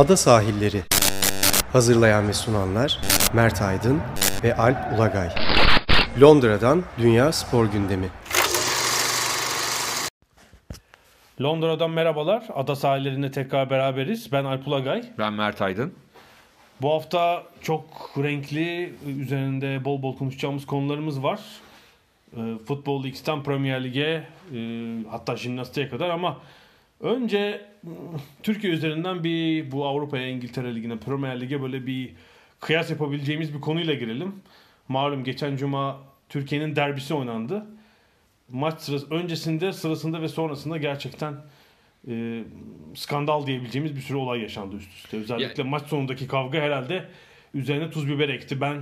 Ada Sahilleri Hazırlayan ve sunanlar Mert Aydın ve Alp Ulagay Londra'dan Dünya Spor Gündemi Londra'dan merhabalar. Ada sahillerinde tekrar beraberiz. Ben Alp Ulagay. Ben Mert Aydın. Bu hafta çok renkli, üzerinde bol bol konuşacağımız konularımız var. E, Futbol X'ten Premier Lig'e, e, hatta jimnastiğe kadar ama önce ıı, Türkiye üzerinden bir bu Avrupa'ya, İngiltere Ligi'ne, Premier Lig'e böyle bir kıyas yapabileceğimiz bir konuyla girelim. Malum geçen cuma Türkiye'nin derbisi oynandı. Maç sırası, öncesinde, sırasında ve sonrasında gerçekten e, skandal diyebileceğimiz bir sürü olay yaşandı üst üste. Özellikle maç sonundaki kavga herhalde üzerine tuz biber ekti. Ben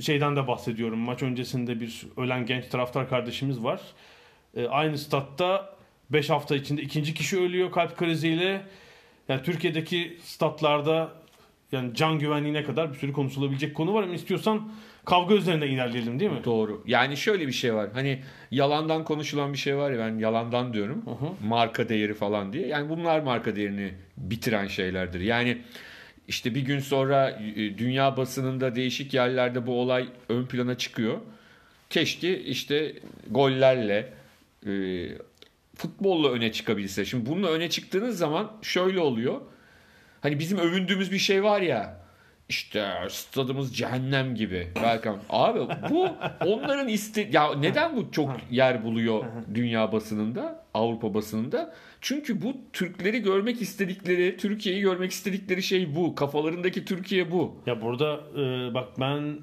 şeyden de bahsediyorum. Maç öncesinde bir ölen genç taraftar kardeşimiz var. E, aynı statta 5 hafta içinde ikinci kişi ölüyor kalp kriziyle. Yani Türkiye'deki statlarda yani can güvenliğine kadar bir sürü konuşulabilecek konu var ama istiyorsan kavga üzerine ilerleyelim değil mi? Doğru. Yani şöyle bir şey var. Hani yalandan konuşulan bir şey var ya ben yalandan diyorum. Marka değeri falan diye. Yani bunlar marka değerini bitiren şeylerdir. Yani işte bir gün sonra e, dünya basınında değişik yerlerde bu olay ön plana çıkıyor. Keşke işte gollerle e, futbolla öne çıkabilse. Şimdi bununla öne çıktığınız zaman şöyle oluyor. Hani bizim övündüğümüz bir şey var ya. İşte stadımız cehennem gibi. Welcome. Abi bu onların iste ya neden bu çok yer buluyor dünya basınında, Avrupa basınında? Çünkü bu Türkleri görmek istedikleri, Türkiye'yi görmek istedikleri şey bu. Kafalarındaki Türkiye bu. Ya burada e, bak ben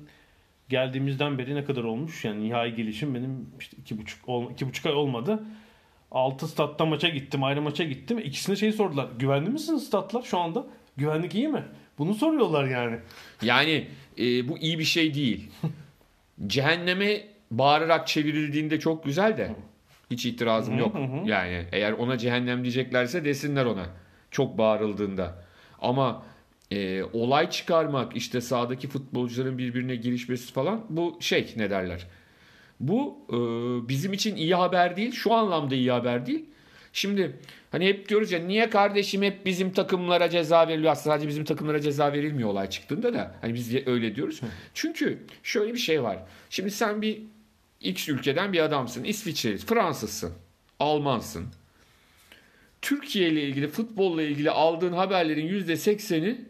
geldiğimizden beri ne kadar olmuş? Yani nihai gelişim benim işte iki buçuk, iki buçuk ay olmadı. Altı statta maça gittim, ayrı maça gittim. İkisine şey sordular. Güvenli misiniz statlar şu anda? Güvenlik iyi mi? Bunu soruyorlar yani. Yani e, bu iyi bir şey değil. Cehenneme bağırarak çevrildiğinde çok güzel de hiç itirazım yok. Yani eğer ona cehennem diyeceklerse desinler ona. Çok bağırıldığında. Ama e, olay çıkarmak işte sahadaki futbolcuların birbirine girişmesi falan bu şey ne derler. Bu e, bizim için iyi haber değil. Şu anlamda iyi haber değil. Şimdi hani hep diyoruz ya niye kardeşim hep bizim takımlara ceza veriliyor? Aslında sadece bizim takımlara ceza verilmiyor olay çıktığında da. Hani biz öyle diyoruz. Çünkü şöyle bir şey var. Şimdi sen bir X ülkeden bir adamsın. İsviçreli, Fransızsın, Almansın. Türkiye ile ilgili, futbolla ilgili aldığın haberlerin %80'i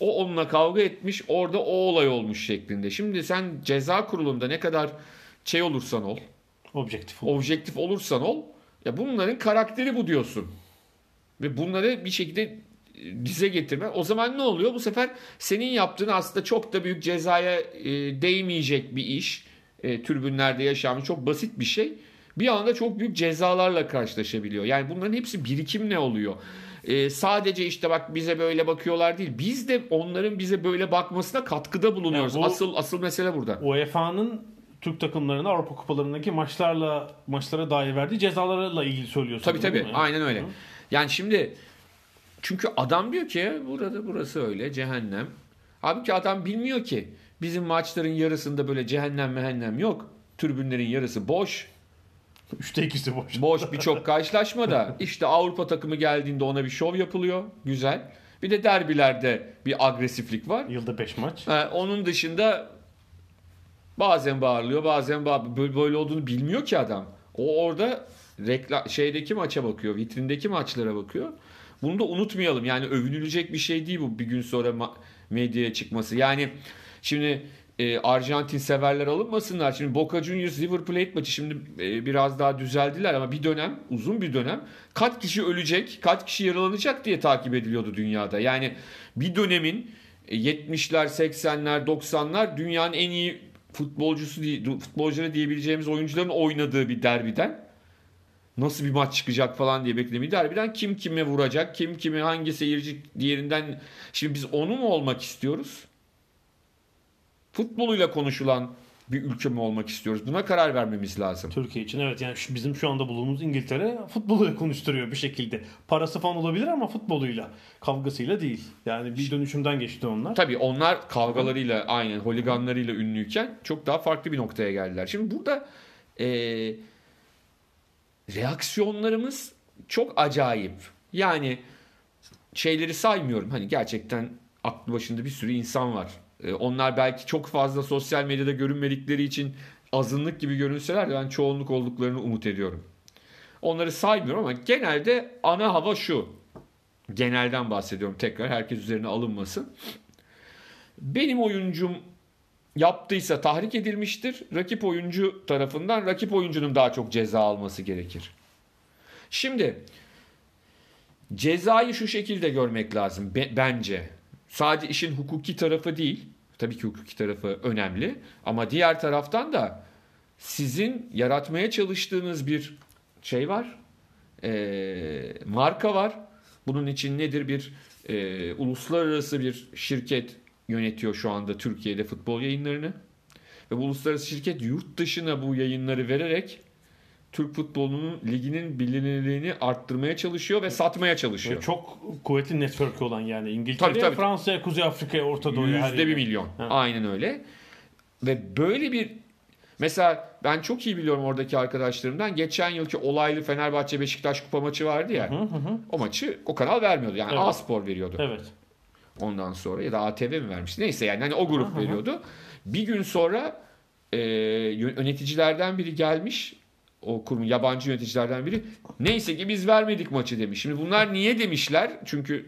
o onunla kavga etmiş, orada o olay olmuş şeklinde. Şimdi sen ceza kurulunda ne kadar şey olursan ol, Objektif. objektif olursan ol, ya bunların karakteri bu diyorsun. Ve bunları bir şekilde e, dize getirme. O zaman ne oluyor? Bu sefer senin yaptığın aslında çok da büyük cezaya e, değmeyecek bir iş. E, türbünlerde yaşanmış çok basit bir şey. Bir anda çok büyük cezalarla karşılaşabiliyor. Yani bunların hepsi birikim ne oluyor? E, sadece işte bak bize böyle bakıyorlar değil. Biz de onların bize böyle bakmasına katkıda bulunuyoruz. Yani bu- asıl asıl mesele burada. UEFA'nın Türk takımlarına Avrupa kupalarındaki maçlarla maçlara dair verdiği cezalarla ilgili söylüyorsun. Tabii tabii. mi? Aynen öyle. Yani şimdi çünkü adam diyor ki burada burası öyle cehennem. Halbuki adam bilmiyor ki bizim maçların yarısında böyle cehennem mehennem yok. Tribünlerin yarısı boş. Üçte ikisi boş. Boş birçok karşılaşmada. İşte Avrupa takımı geldiğinde ona bir şov yapılıyor. Güzel. Bir de derbilerde bir agresiflik var. Yılda 5 maç. Ha, onun dışında bazen bağırılıyor bazen bağır böyle, olduğunu bilmiyor ki adam. O orada rekla şeydeki maça bakıyor, vitrindeki maçlara bakıyor. Bunu da unutmayalım. Yani övünülecek bir şey değil bu bir gün sonra medyaya çıkması. Yani şimdi e, Arjantin severler alınmasınlar. Şimdi Boca Juniors River Plate maçı şimdi e, biraz daha düzeldiler ama bir dönem, uzun bir dönem kaç kişi ölecek, kaç kişi yaralanacak diye takip ediliyordu dünyada. Yani bir dönemin e, 70'ler, 80'ler, 90'lar dünyanın en iyi futbolcusu futbolcuları diyebileceğimiz oyuncuların oynadığı bir derbiden nasıl bir maç çıkacak falan diye beklediğim derbiden kim kime vuracak, kim kimi hangi seyirci diğerinden şimdi biz onu mu olmak istiyoruz? Futboluyla konuşulan bir ülke mi olmak istiyoruz? Buna karar vermemiz lazım. Türkiye için evet yani şu- bizim şu anda bulunduğumuz İngiltere futboluyla konuşturuyor bir şekilde. Parası falan olabilir ama futboluyla, kavgasıyla değil. Yani bir dönüşümden geçti onlar. Tabii onlar kavgalarıyla aynen holiganlarıyla ünlüyken çok daha farklı bir noktaya geldiler. Şimdi burada eee, reaksiyonlarımız çok acayip. Yani şeyleri saymıyorum. Hani gerçekten aklı başında bir sürü insan var. Ee, onlar belki çok fazla sosyal medyada görünmedikleri için azınlık gibi görünseler de ben çoğunluk olduklarını umut ediyorum. Onları saymıyorum ama genelde ana hava şu. Genelden bahsediyorum tekrar. Herkes üzerine alınmasın. Benim oyuncum yaptıysa tahrik edilmiştir. Rakip oyuncu tarafından rakip oyuncunun daha çok ceza alması gerekir. Şimdi cezayı şu şekilde görmek lazım be- bence. Sadece işin hukuki tarafı değil. Tabii ki hukuki tarafı önemli. Ama diğer taraftan da sizin yaratmaya çalıştığınız bir şey var. Ee, marka var. Bunun için nedir bir e, uluslararası bir şirket yönetiyor şu anda Türkiye'de futbol yayınlarını. Ve bu uluslararası şirket yurt dışına bu yayınları vererek Türk futbolunun liginin bilinirliğini arttırmaya çalışıyor ve satmaya çalışıyor. Çok kuvvetli network olan yani tabii. Fransa'ya, Kuzey Afrika'ya, Orta Doğu'ya. Yüzde bir milyon. Ha. Aynen öyle. Ve böyle bir mesela ben çok iyi biliyorum oradaki arkadaşlarımdan geçen yılki olaylı Fenerbahçe Beşiktaş kupa maçı vardı ya. O maçı o kanal vermiyordu. Yani Evet. A-Spor veriyordu. Evet. Ondan sonra ya da ATV mi vermişti? Neyse yani hani o grup veriyordu. Bir gün sonra e, yöneticilerden biri gelmiş. O kurumun yabancı yöneticilerden biri. Neyse ki biz vermedik maçı demiş. Şimdi bunlar niye demişler? Çünkü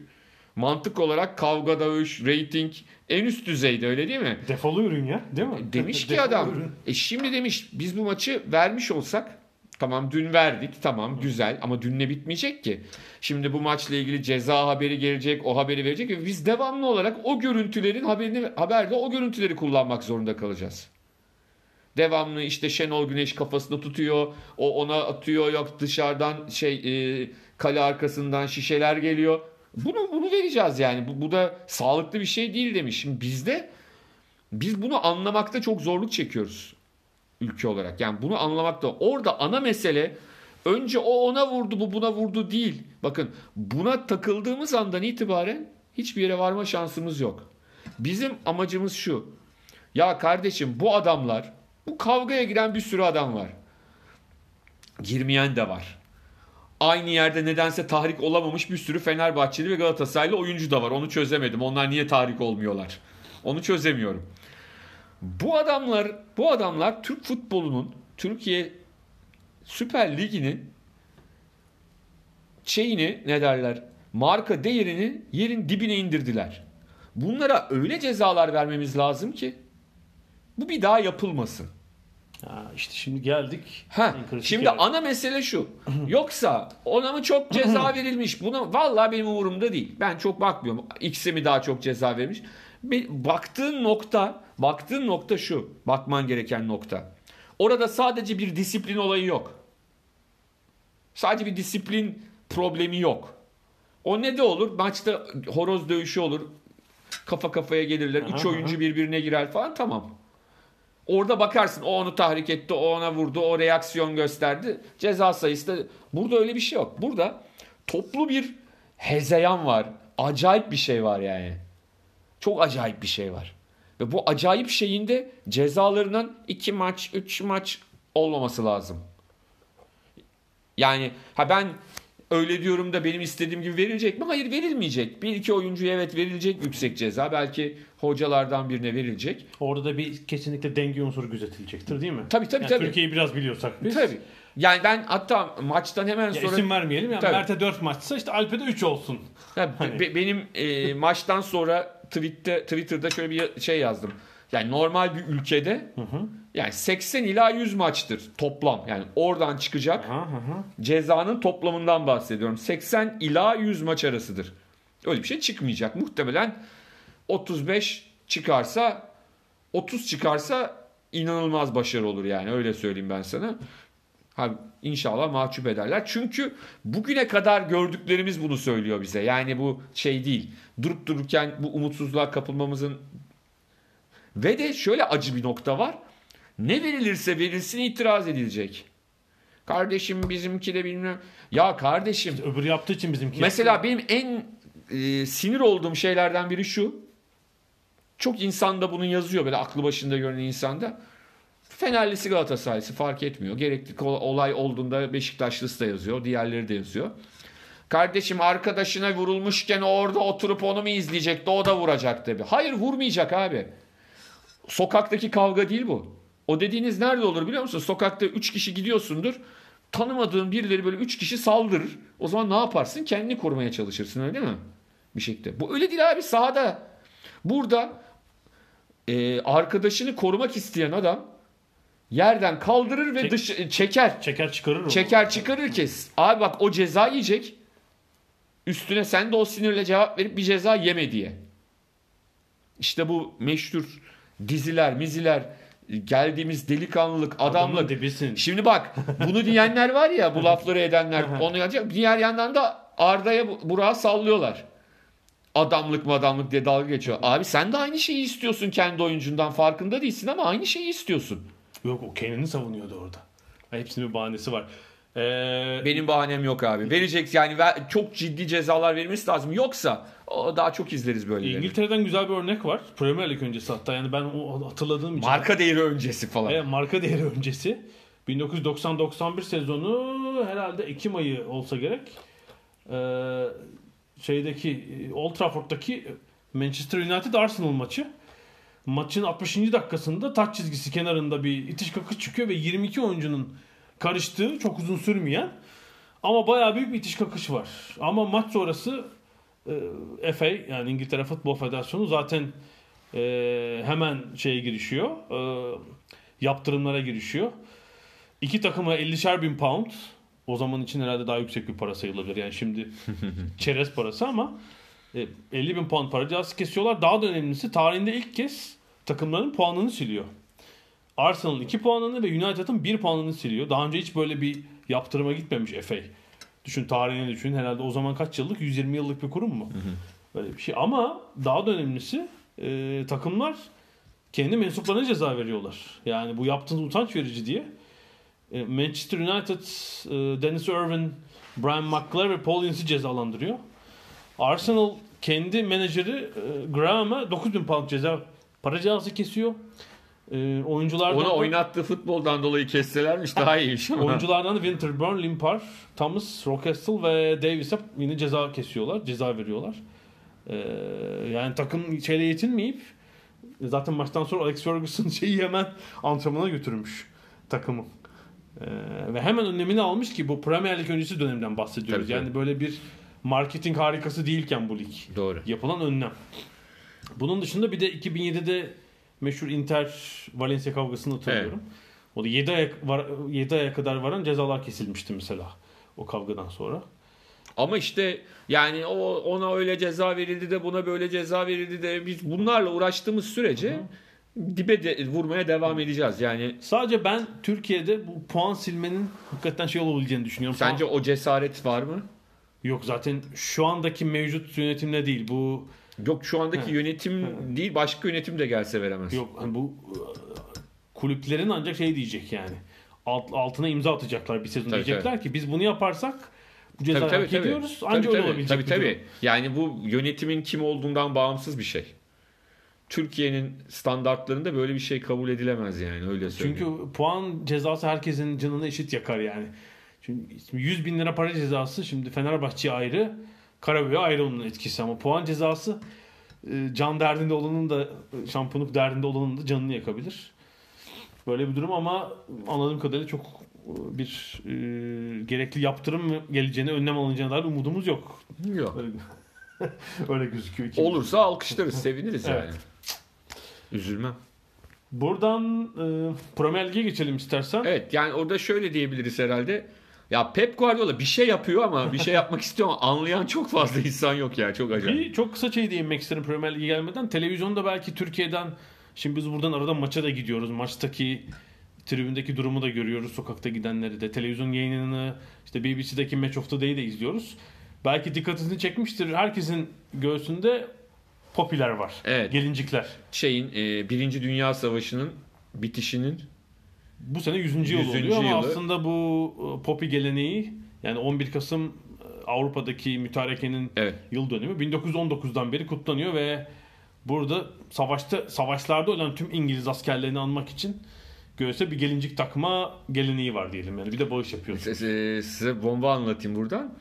mantık olarak kavga, dövüş, rating en üst düzeyde öyle değil mi? Defolu ürün ya değil mi? Demiş ki adam ürün. e şimdi demiş biz bu maçı vermiş olsak tamam dün verdik tamam güzel ama dünle bitmeyecek ki. Şimdi bu maçla ilgili ceza haberi gelecek o haberi verecek ve biz devamlı olarak o görüntülerin haberini haberde o görüntüleri kullanmak zorunda kalacağız. Devamlı işte Şenol Güneş kafasında tutuyor. O ona atıyor yok dışarıdan şey e, kale arkasından şişeler geliyor. Bunu bunu vereceğiz yani. Bu, bu da sağlıklı bir şey değil demiş. Şimdi bizde biz bunu anlamakta çok zorluk çekiyoruz ülke olarak. Yani bunu anlamakta. Orada ana mesele önce o ona vurdu bu buna vurdu değil. Bakın buna takıldığımız andan itibaren hiçbir yere varma şansımız yok. Bizim amacımız şu. Ya kardeşim bu adamlar bu kavgaya giren bir sürü adam var. Girmeyen de var. Aynı yerde nedense tahrik olamamış bir sürü Fenerbahçeli ve Galatasaraylı oyuncu da var. Onu çözemedim. Onlar niye tahrik olmuyorlar? Onu çözemiyorum. Bu adamlar, bu adamlar Türk futbolunun, Türkiye Süper Ligi'nin şeyini ne derler? Marka değerini yerin dibine indirdiler. Bunlara öyle cezalar vermemiz lazım ki bu bir daha yapılmasın. Ha, işte şimdi geldik. Ha, şimdi yere. ana mesele şu. Yoksa ona mı çok ceza verilmiş? Buna vallahi benim umurumda değil. Ben çok bakmıyorum. X'e mi daha çok ceza verilmiş? Bir- Baktığın nokta, baktığın nokta şu. Bakman gereken nokta. Orada sadece bir disiplin olayı yok. Sadece bir disiplin problemi yok. O ne de olur? Maçta horoz dövüşü olur. Kafa kafaya gelirler. Üç Aha, oyuncu birbirine girer falan tamam. Orada bakarsın o onu tahrik etti, o ona vurdu, o reaksiyon gösterdi. Ceza sayısı da burada öyle bir şey yok. Burada toplu bir hezeyan var. Acayip bir şey var yani. Çok acayip bir şey var. Ve bu acayip şeyin de cezalarının iki maç, üç maç olmaması lazım. Yani ha ben öyle diyorum da benim istediğim gibi verilecek mi? Hayır verilmeyecek. Bir iki oyuncuya evet verilecek yüksek ceza. Belki hocalardan birine verilecek. Orada da bir kesinlikle denge unsuru gözetilecektir değil mi? Tabii, tabii, Yani tabii. Türkiye'yi biraz biliyorsak biz. Tabii. Yani ben hatta maçtan hemen Ya sonra isim vermeyelim. Yani. Mert'e 4 maçsa işte Alp'e de 3 olsun. Ya Hani- be- benim e, maçtan sonra tweette Twitter'da şöyle bir şey yazdım. Yani normal bir ülkede yani 80 ila 100 maçtır toplam. Yani oradan çıkacak Aha, aha. cezanın toplamından bahsediyorum. 80 ila 100 maç arasıdır. Öyle bir şey çıkmayacak. Muhtemelen 35 çıkarsa 30 çıkarsa inanılmaz başarı olur yani öyle söyleyeyim ben sana. Ha, inşallah mahcup ederler. Çünkü bugüne kadar gördüklerimiz bunu söylüyor bize. Yani bu şey değil. Durup dururken bu umutsuzluğa kapılmamızın ve de şöyle acı bir nokta var. Ne verilirse verilsin itiraz edilecek. Kardeşim bizimki de bilmem. Ya kardeşim Öbürü yaptığı için bizimki. Mesela benim en e, sinir olduğum şeylerden biri şu. Çok insanda bunu yazıyor böyle aklı başında görünen insanda. Fenerlisi Galatasaraylısı fark etmiyor. Gerekli olay olduğunda Beşiktaşlısı da yazıyor. Diğerleri de yazıyor. Kardeşim arkadaşına vurulmuşken orada oturup onu mu izleyecekti? O da vuracak tabii. Hayır vurmayacak abi. Sokaktaki kavga değil bu. O dediğiniz nerede olur biliyor musun? Sokakta 3 kişi gidiyorsundur. Tanımadığın birileri böyle 3 kişi saldırır. O zaman ne yaparsın? Kendini korumaya çalışırsın öyle mi? Bir şekilde. Bu öyle değil abi sahada. Burada e, arkadaşını korumak isteyen adam yerden kaldırır ve Çek- dış çeker. Çeker çıkarır onu. Çeker çıkarır kes. Abi bak o ceza yiyecek. Üstüne sen de o sinirle cevap verip bir ceza yeme diye. İşte bu meşhur diziler, miziler, geldiğimiz delikanlılık, adamlık. dibisin. Şimdi bak bunu diyenler var ya bu lafları edenler onu yapacak. Diğer yandan da Arda'ya Bu- Burak'a sallıyorlar. Adamlık mı adamlık diye dalga geçiyor. Abi sen de aynı şeyi istiyorsun kendi oyuncundan farkında değilsin ama aynı şeyi istiyorsun. Yok o kendini savunuyordu orada. Hepsinin bir bahanesi var. Ee, Benim bahanem yok abi. Verecek yani ver- çok ciddi cezalar verilmesi lazım. Yoksa o daha çok izleriz böyle. İngiltere'den güzel bir örnek var. Premier Lig öncesi hatta yani ben o hatırladığım için. Marka değeri öncesi falan. Evet, marka değeri öncesi. 1990-91 sezonu herhalde Ekim ayı olsa gerek. Ee, şeydeki Old Trafford'daki Manchester United Arsenal maçı. Maçın 60. dakikasında taç çizgisi kenarında bir itiş kakış çıkıyor ve 22 oyuncunun karıştığı çok uzun sürmeyen ama bayağı büyük bir itiş kakış var. Ama maç sonrası e, FA yani İngiltere Futbol Federasyonu zaten e, hemen şeye girişiyor. E, yaptırımlara girişiyor. İki takıma 50'şer bin pound. O zaman için herhalde daha yüksek bir para sayılabilir. Yani şimdi çerez parası ama e, 50 bin pound para cezası kesiyorlar. Daha da önemlisi tarihinde ilk kez takımların puanını siliyor. Arsenal'ın 2 puanını ve United'ın 1 puanını siliyor. Daha önce hiç böyle bir yaptırıma gitmemiş FA. Düşün tarihini düşün. Herhalde o zaman kaç yıllık? 120 yıllık bir kurum mu? Böyle bir şey. Ama daha da önemlisi e, takımlar kendi mensuplarına ceza veriyorlar. Yani bu yaptığınız utanç verici diye. E, Manchester United, e, Dennis Irwin, Brian McClure ve Paul Ince'i cezalandırıyor. Arsenal kendi menajeri e, Graham'a 9000 pound ceza para cezası kesiyor. E, oyunculardan Onu da- oynattığı futboldan dolayı kesselermiş daha iyiymiş. Oyunculardan da Winterburn, Limpar, Thomas, Rockestle ve Davis'e yine ceza kesiyorlar. Ceza veriyorlar. Yani takım şeyle yetinmeyip zaten maçtan sonra Alex Ferguson şeyi hemen antrenmana götürmüş takımı. Ee, ve hemen önlemini almış ki bu Premier Lig öncesi dönemden bahsediyoruz. Tabii, tabii. yani böyle bir marketing harikası değilken bu lig Doğru. yapılan önlem. Bunun dışında bir de 2007'de meşhur Inter Valencia kavgasını hatırlıyorum. O da 7 aya, var, 7 aya kadar varan cezalar kesilmişti mesela o kavgadan sonra. Ama işte yani o ona öyle ceza verildi de buna böyle ceza verildi de biz bunlarla uğraştığımız sürece dibe de, vurmaya devam edeceğiz. Yani Sadece ben Türkiye'de bu puan silmenin hakikaten şey olabileceğini düşünüyorum. sence Puan- o cesaret var mı? Yok zaten şu andaki mevcut yönetimle değil bu Yok şu andaki He. yönetim değil başka yönetim de gelse veremez. yok hani bu e, kulüplerin ancak şey diyecek yani alt, altına imza atacaklar bir sezon Tabii, diyecekler ki biz bunu yaparsak bu cezayı Tabii, hak tabii, tabii. ediyoruz. Tabii, Ancak öyle tabii, olabilecek tabii, tabii. Yani bu yönetimin kim olduğundan bağımsız bir şey. Türkiye'nin standartlarında böyle bir şey kabul edilemez yani öyle söyleyeyim. Çünkü puan cezası herkesin canını eşit yakar yani. Çünkü 100 bin lira para cezası şimdi Fenerbahçe ayrı, Karabük'e ayrı onun etkisi ama puan cezası e, can derdinde olanın da şampiyonluk derdinde olanın da canını yakabilir. Böyle bir durum ama anladığım kadarıyla çok e, bir e, gerekli yaptırım geleceğine, önlem alınacağına dair umudumuz yok. Yok. Öyle, öyle gözüküyor. ki. Olursa alkışlarız, seviniriz Evet. yani. Üzülmem. Buradan e, Premier Lig'e geçelim istersen. Evet yani orada şöyle diyebiliriz herhalde. Ya Pep Guardiola bir şey yapıyor ama bir şey yapmak istiyor ama anlayan çok fazla insan yok ya. Çok acayip. Bir çok kısa şey değinmek isterim Premier Lig'e gelmeden. Televizyonda belki Türkiye'den şimdi biz buradan arada maça da gidiyoruz. Maçtaki tribündeki durumu da görüyoruz. Sokakta gidenleri de. Televizyon yayınını işte BBC'deki Match of the Day'i de izliyoruz. Belki dikkatinizi çekmiştir. Herkesin göğsünde popiler var. Evet. Gelincikler. Şeyin e, Birinci Dünya Savaşı'nın bitişinin Bu sene 100. yıl 100. oluyor ama yılı. aslında bu e, popi geleneği yani 11 Kasım e, Avrupa'daki mütarekenin evet yıl dönümü 1919'dan beri kutlanıyor ve burada savaşta savaşlarda ölen tüm İngiliz askerlerini anmak için göğse bir gelincik takma geleneği var diyelim yani bir de bağış yapıyoruz. size, size bomba anlatayım buradan.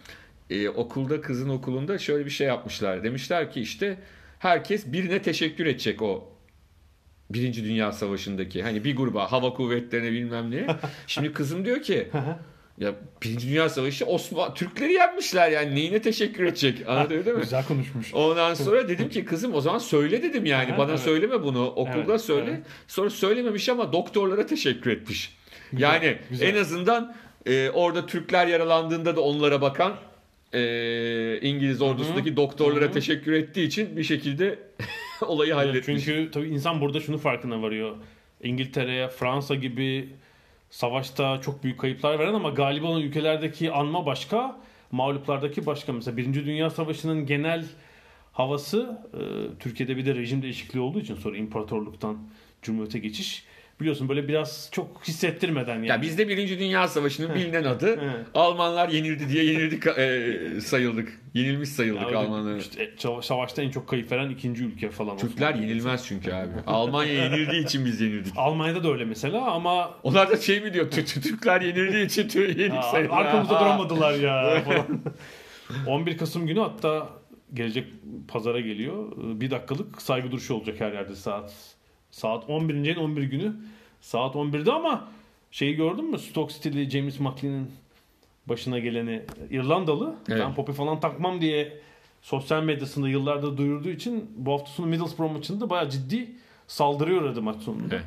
e, okulda kızın okulunda şöyle bir şey yapmışlar. Demişler ki işte herkes birine teşekkür edecek o Birinci Dünya Savaşı'ndaki. Hani bir gruba hava kuvvetlerine bilmem ne. Şimdi kızım diyor ki ya Birinci Dünya Savaşı Osman Türkleri yenmişler yani neyine teşekkür edecek? Anladın değil mi? Güzel konuşmuş. Ondan sonra dedim ki kızım o zaman söyle dedim yani. Bana evet. söyleme bunu. Okulda Evet, söyle. evet. Sonra söylememiş ama doktorlara teşekkür etmiş. Güzel, yani güzel. en azından e, orada Türkler yaralandığında da onlara bakan e, İngiliz ordusundaki doktorlara Hı hı. teşekkür ettiği için bir şekilde olayı halletmiş. Çünkü tabii insan burada şunu farkına varıyor. İngiltere, Fransa gibi savaşta çok büyük kayıplar veren ama galip olan ülkelerdeki anma başka, mağluplardaki başka. Mesela Birinci Dünya Savaşı'nın genel havası e, Türkiye'de bir de rejim değişikliği olduğu için sonra imparatorluktan cumhuriyete geçiş. Biliyorsun böyle biraz çok hissettirmeden yani. Ya bizde Birinci Dünya Savaşı'nın bilinen adı. Almanlar yenildi diye yenildik e, sayıldık. Yenilmiş sayıldık öyle Almanları. işte, sava- savaşta en çok kayıp veren ikinci ülke falan. Türkler yenilmez çünkü abi. Almanya yenildiği için biz yenildik. Almanya'da da öyle mesela ama Onlar da şey mi diyor? Tü- tü- Türkler yenildiği için Ya, sayılır. arkamızda duramadılar ya falan. 11 Kasım günü hatta gelecek pazara geliyor. Bir dakikalık saygı duruşu olacak her yerde saat saat 11. ayın 11 günü saat 11'de ama şeyi gördün mü? Stoke City'li James McLean'in başına geleni İrlandalı. Evet. Ben popi falan takmam diye sosyal medyasında yıllardır duyurduğu için bu hafta sonu Middlesbrough maçında bayağı ciddi saldırıya uğradı maç sonunda. Evet.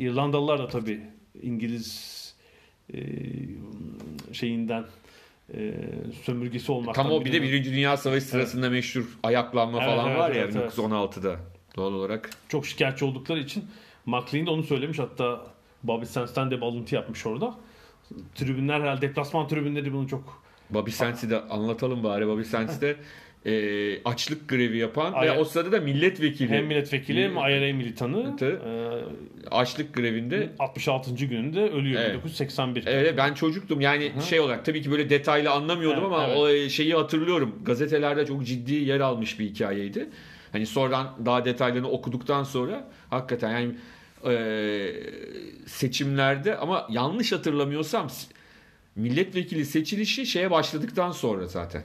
Ee, İrlandalılar da tabii İngiliz e, şeyinden e, sömürgesi olmaktan. Tam o bir de Birinci Dünya Savaşı sırasında meşhur ayaklanma Evet, falan evet, var ya evet, evet. 1916'da doğal olarak. çok şikayetçi oldukları için McLean de onu söylemiş. Hatta Bobby Sands'ten de bir alıntı yapmış orada. Tribünler herhalde deplasman tribünleri bunu çok Bobby Sands'i de anlatalım bari. Bobby Sands de e, açlık grevi yapan ve Ay- o sırada da milletvekili. hem milletvekili hem. IRA militanı. Ee, açlık grevinde 66. gününde ölüyor Evet. 1981. Evet ben çocuktum yani şey olarak tabii ki böyle detaylı anlamıyordum Evet, ama evet. o e, şeyi hatırlıyorum. Gazetelerde çok ciddi yer almış bir hikayeydi. Hani sonradan daha detaylarını okuduktan sonra hakikaten yani e, seçimlerde ama yanlış hatırlamıyorsam milletvekili seçilişi şeye başladıktan sonra zaten.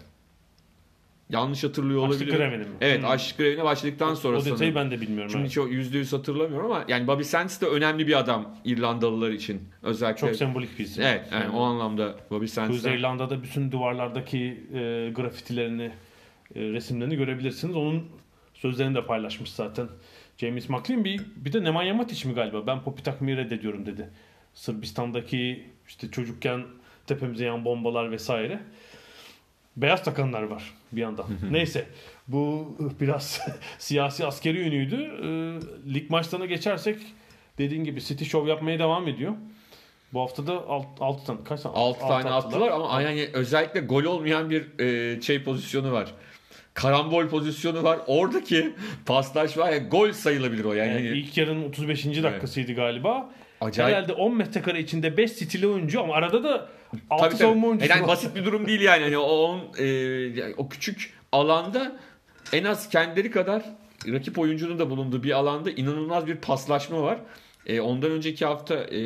Yanlış hatırlıyor Açlık olabilirim. grevine mi? Evet, Hmm. açlık grevine başladıktan sonra o detayı sanırım. ben de bilmiyorum. Şimdi evet. çok yüzde yüz hatırlamıyorum ama yani Bobby Sands de önemli bir adam İrlandalılar için özellikle. Çok sembolik bir isim. Evet, yani Yani o anlamda Bobby Sands. Kuzey İrlanda'da bütün duvarlardaki e, grafitilerini, e, resimlerini görebilirsiniz. Onun sözlerini de paylaşmış zaten. James McLean bir, bir de Nemanja Matic mi galiba? Ben Popi takmayı reddediyorum dedi. Sırbistan'daki işte çocukken tepemize yan bombalar vesaire. Beyaz takanlar var bir yandan. Neyse bu biraz siyasi askeri yönüydü. E, lig maçlarına geçersek dediğin gibi City Show yapmaya devam ediyor. Bu hafta da 6 tane kaç tane? 6 Altı tane attılar ama yani özellikle gol olmayan bir e, şey pozisyonu var. Karambol pozisyonu var. Oradaki paslaşma var ya gol sayılabilir o yani. Yani ilk yarının 35. dakikasıydı galiba. acayip. Herhalde 10 metrekare içinde 5 stili oyuncu ama arada da 6 Tabii, tabii. savunma oyuncusu Yani basit bir durum değil yani. Hani o on, e, yani o küçük alanda en az kendileri kadar rakip oyuncunun da bulunduğu bir alanda inanılmaz bir paslaşma var. E, ondan önceki hafta e,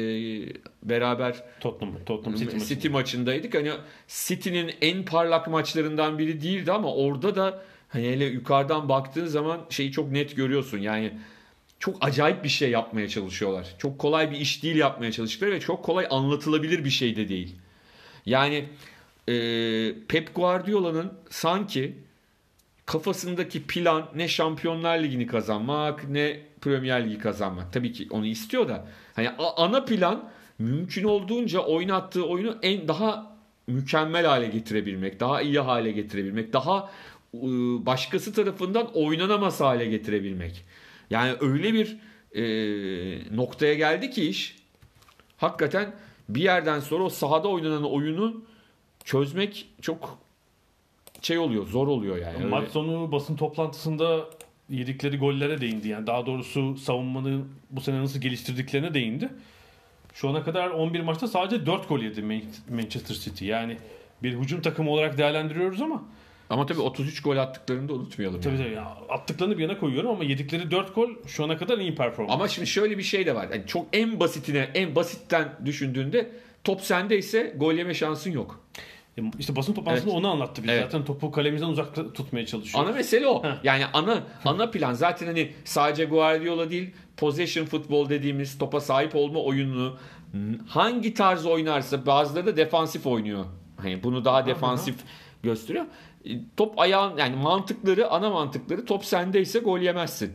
beraber Tottenham, Tottenham City, City, maçı. maçındaydık. Hani City'nin en parlak maçlarından biri değildi ama orada da hani hele yukarıdan baktığın zaman şeyi çok net görüyorsun. Yani çok acayip bir şey yapmaya çalışıyorlar. Çok kolay bir iş değil yapmaya çalıştıkları ve çok kolay anlatılabilir bir şey de değil. Yani e, Pep Guardiola'nın sanki kafasındaki plan ne Şampiyonlar Ligi'ni kazanmak ne Premier Ligi kazanmak. Tabii ki onu istiyor da hani ana plan mümkün olduğunca oynattığı oyunu en daha mükemmel hale getirebilmek, daha iyi hale getirebilmek, daha e, başkası tarafından oynanamaz hale getirebilmek. Yani öyle bir e, noktaya geldi ki iş hakikaten bir yerden sonra o sahada oynanan oyunu çözmek çok şey oluyor, zor oluyor yani. Maç sonu basın toplantısında yedikleri gollere değindi. Yani daha doğrusu savunmanı bu sene nasıl geliştirdiklerine değindi. Şu ana kadar 11 maçta sadece 4 gol yedi Man- Manchester City. Yani bir hücum takımı olarak değerlendiriyoruz ama Ama tabii 33 gol attıklarını da unutmayalım. tabii yani. tabii ya, attıklarını bir yana koyuyorum ama yedikleri 4 gol şu ana kadar iyi performans. Ama şimdi şöyle bir şey de var. Yani çok en basitine, en basitten düşündüğünde top sende ise gol yeme şansın yok. E, İşte basın toplantısında Evet. onu anlattı bize. Evet. Zaten topu kalemizden uzakta tutmaya çalışıyor. Ana mesele o. Heh. Yani ana ana plan zaten hani sadece Guardiola değil, possession futbol dediğimiz topa sahip olma oyununu hangi tarz oynarsa bazıları da defansif oynuyor. Hani bunu daha defansif gösteriyor. E, Top ayağın yani mantıkları, ana mantıkları top sendeyse gol yemezsin.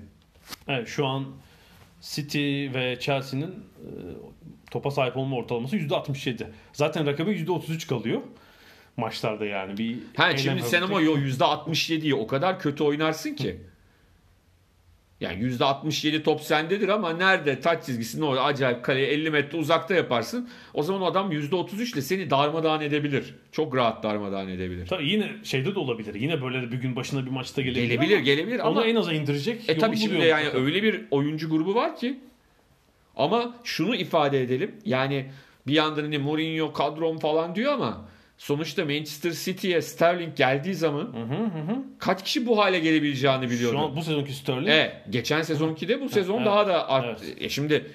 Evet, şu an City ve Chelsea'nin e, topa sahip olma ortalaması %67. Zaten rakibe %33 kalıyor maçlarda yani. Bir Ha şimdi sen ama yo %67'yi o kadar kötü oynarsın ki. Yani %67 top sendedir ama nerede taç çizgisinin orada acayip kaleye 50 metre uzakta yaparsın. O zaman o adam %33 ile seni darmadağın edebilir. Çok rahat darmadağın edebilir. Tabii yine şeyde de olabilir. Yine böyle bir gün başına bir maçta gelebilir. Gelebilir ama gelebilir Onu ama en aza indirecek. e tabii şimdi yani mutlaka. öyle bir oyuncu grubu var ki ama şunu ifade edelim. Yani bir yandan hani Mourinho kadrom falan diyor ama sonuçta Manchester City'ye Sterling geldiği zaman Hı hı hı kaç kişi bu hale gelebileceğini biliyordu. Şu an bu sezonki Sterling Evet, geçen sezonki de bu sezon Evet, daha da arttı. evet. E şimdi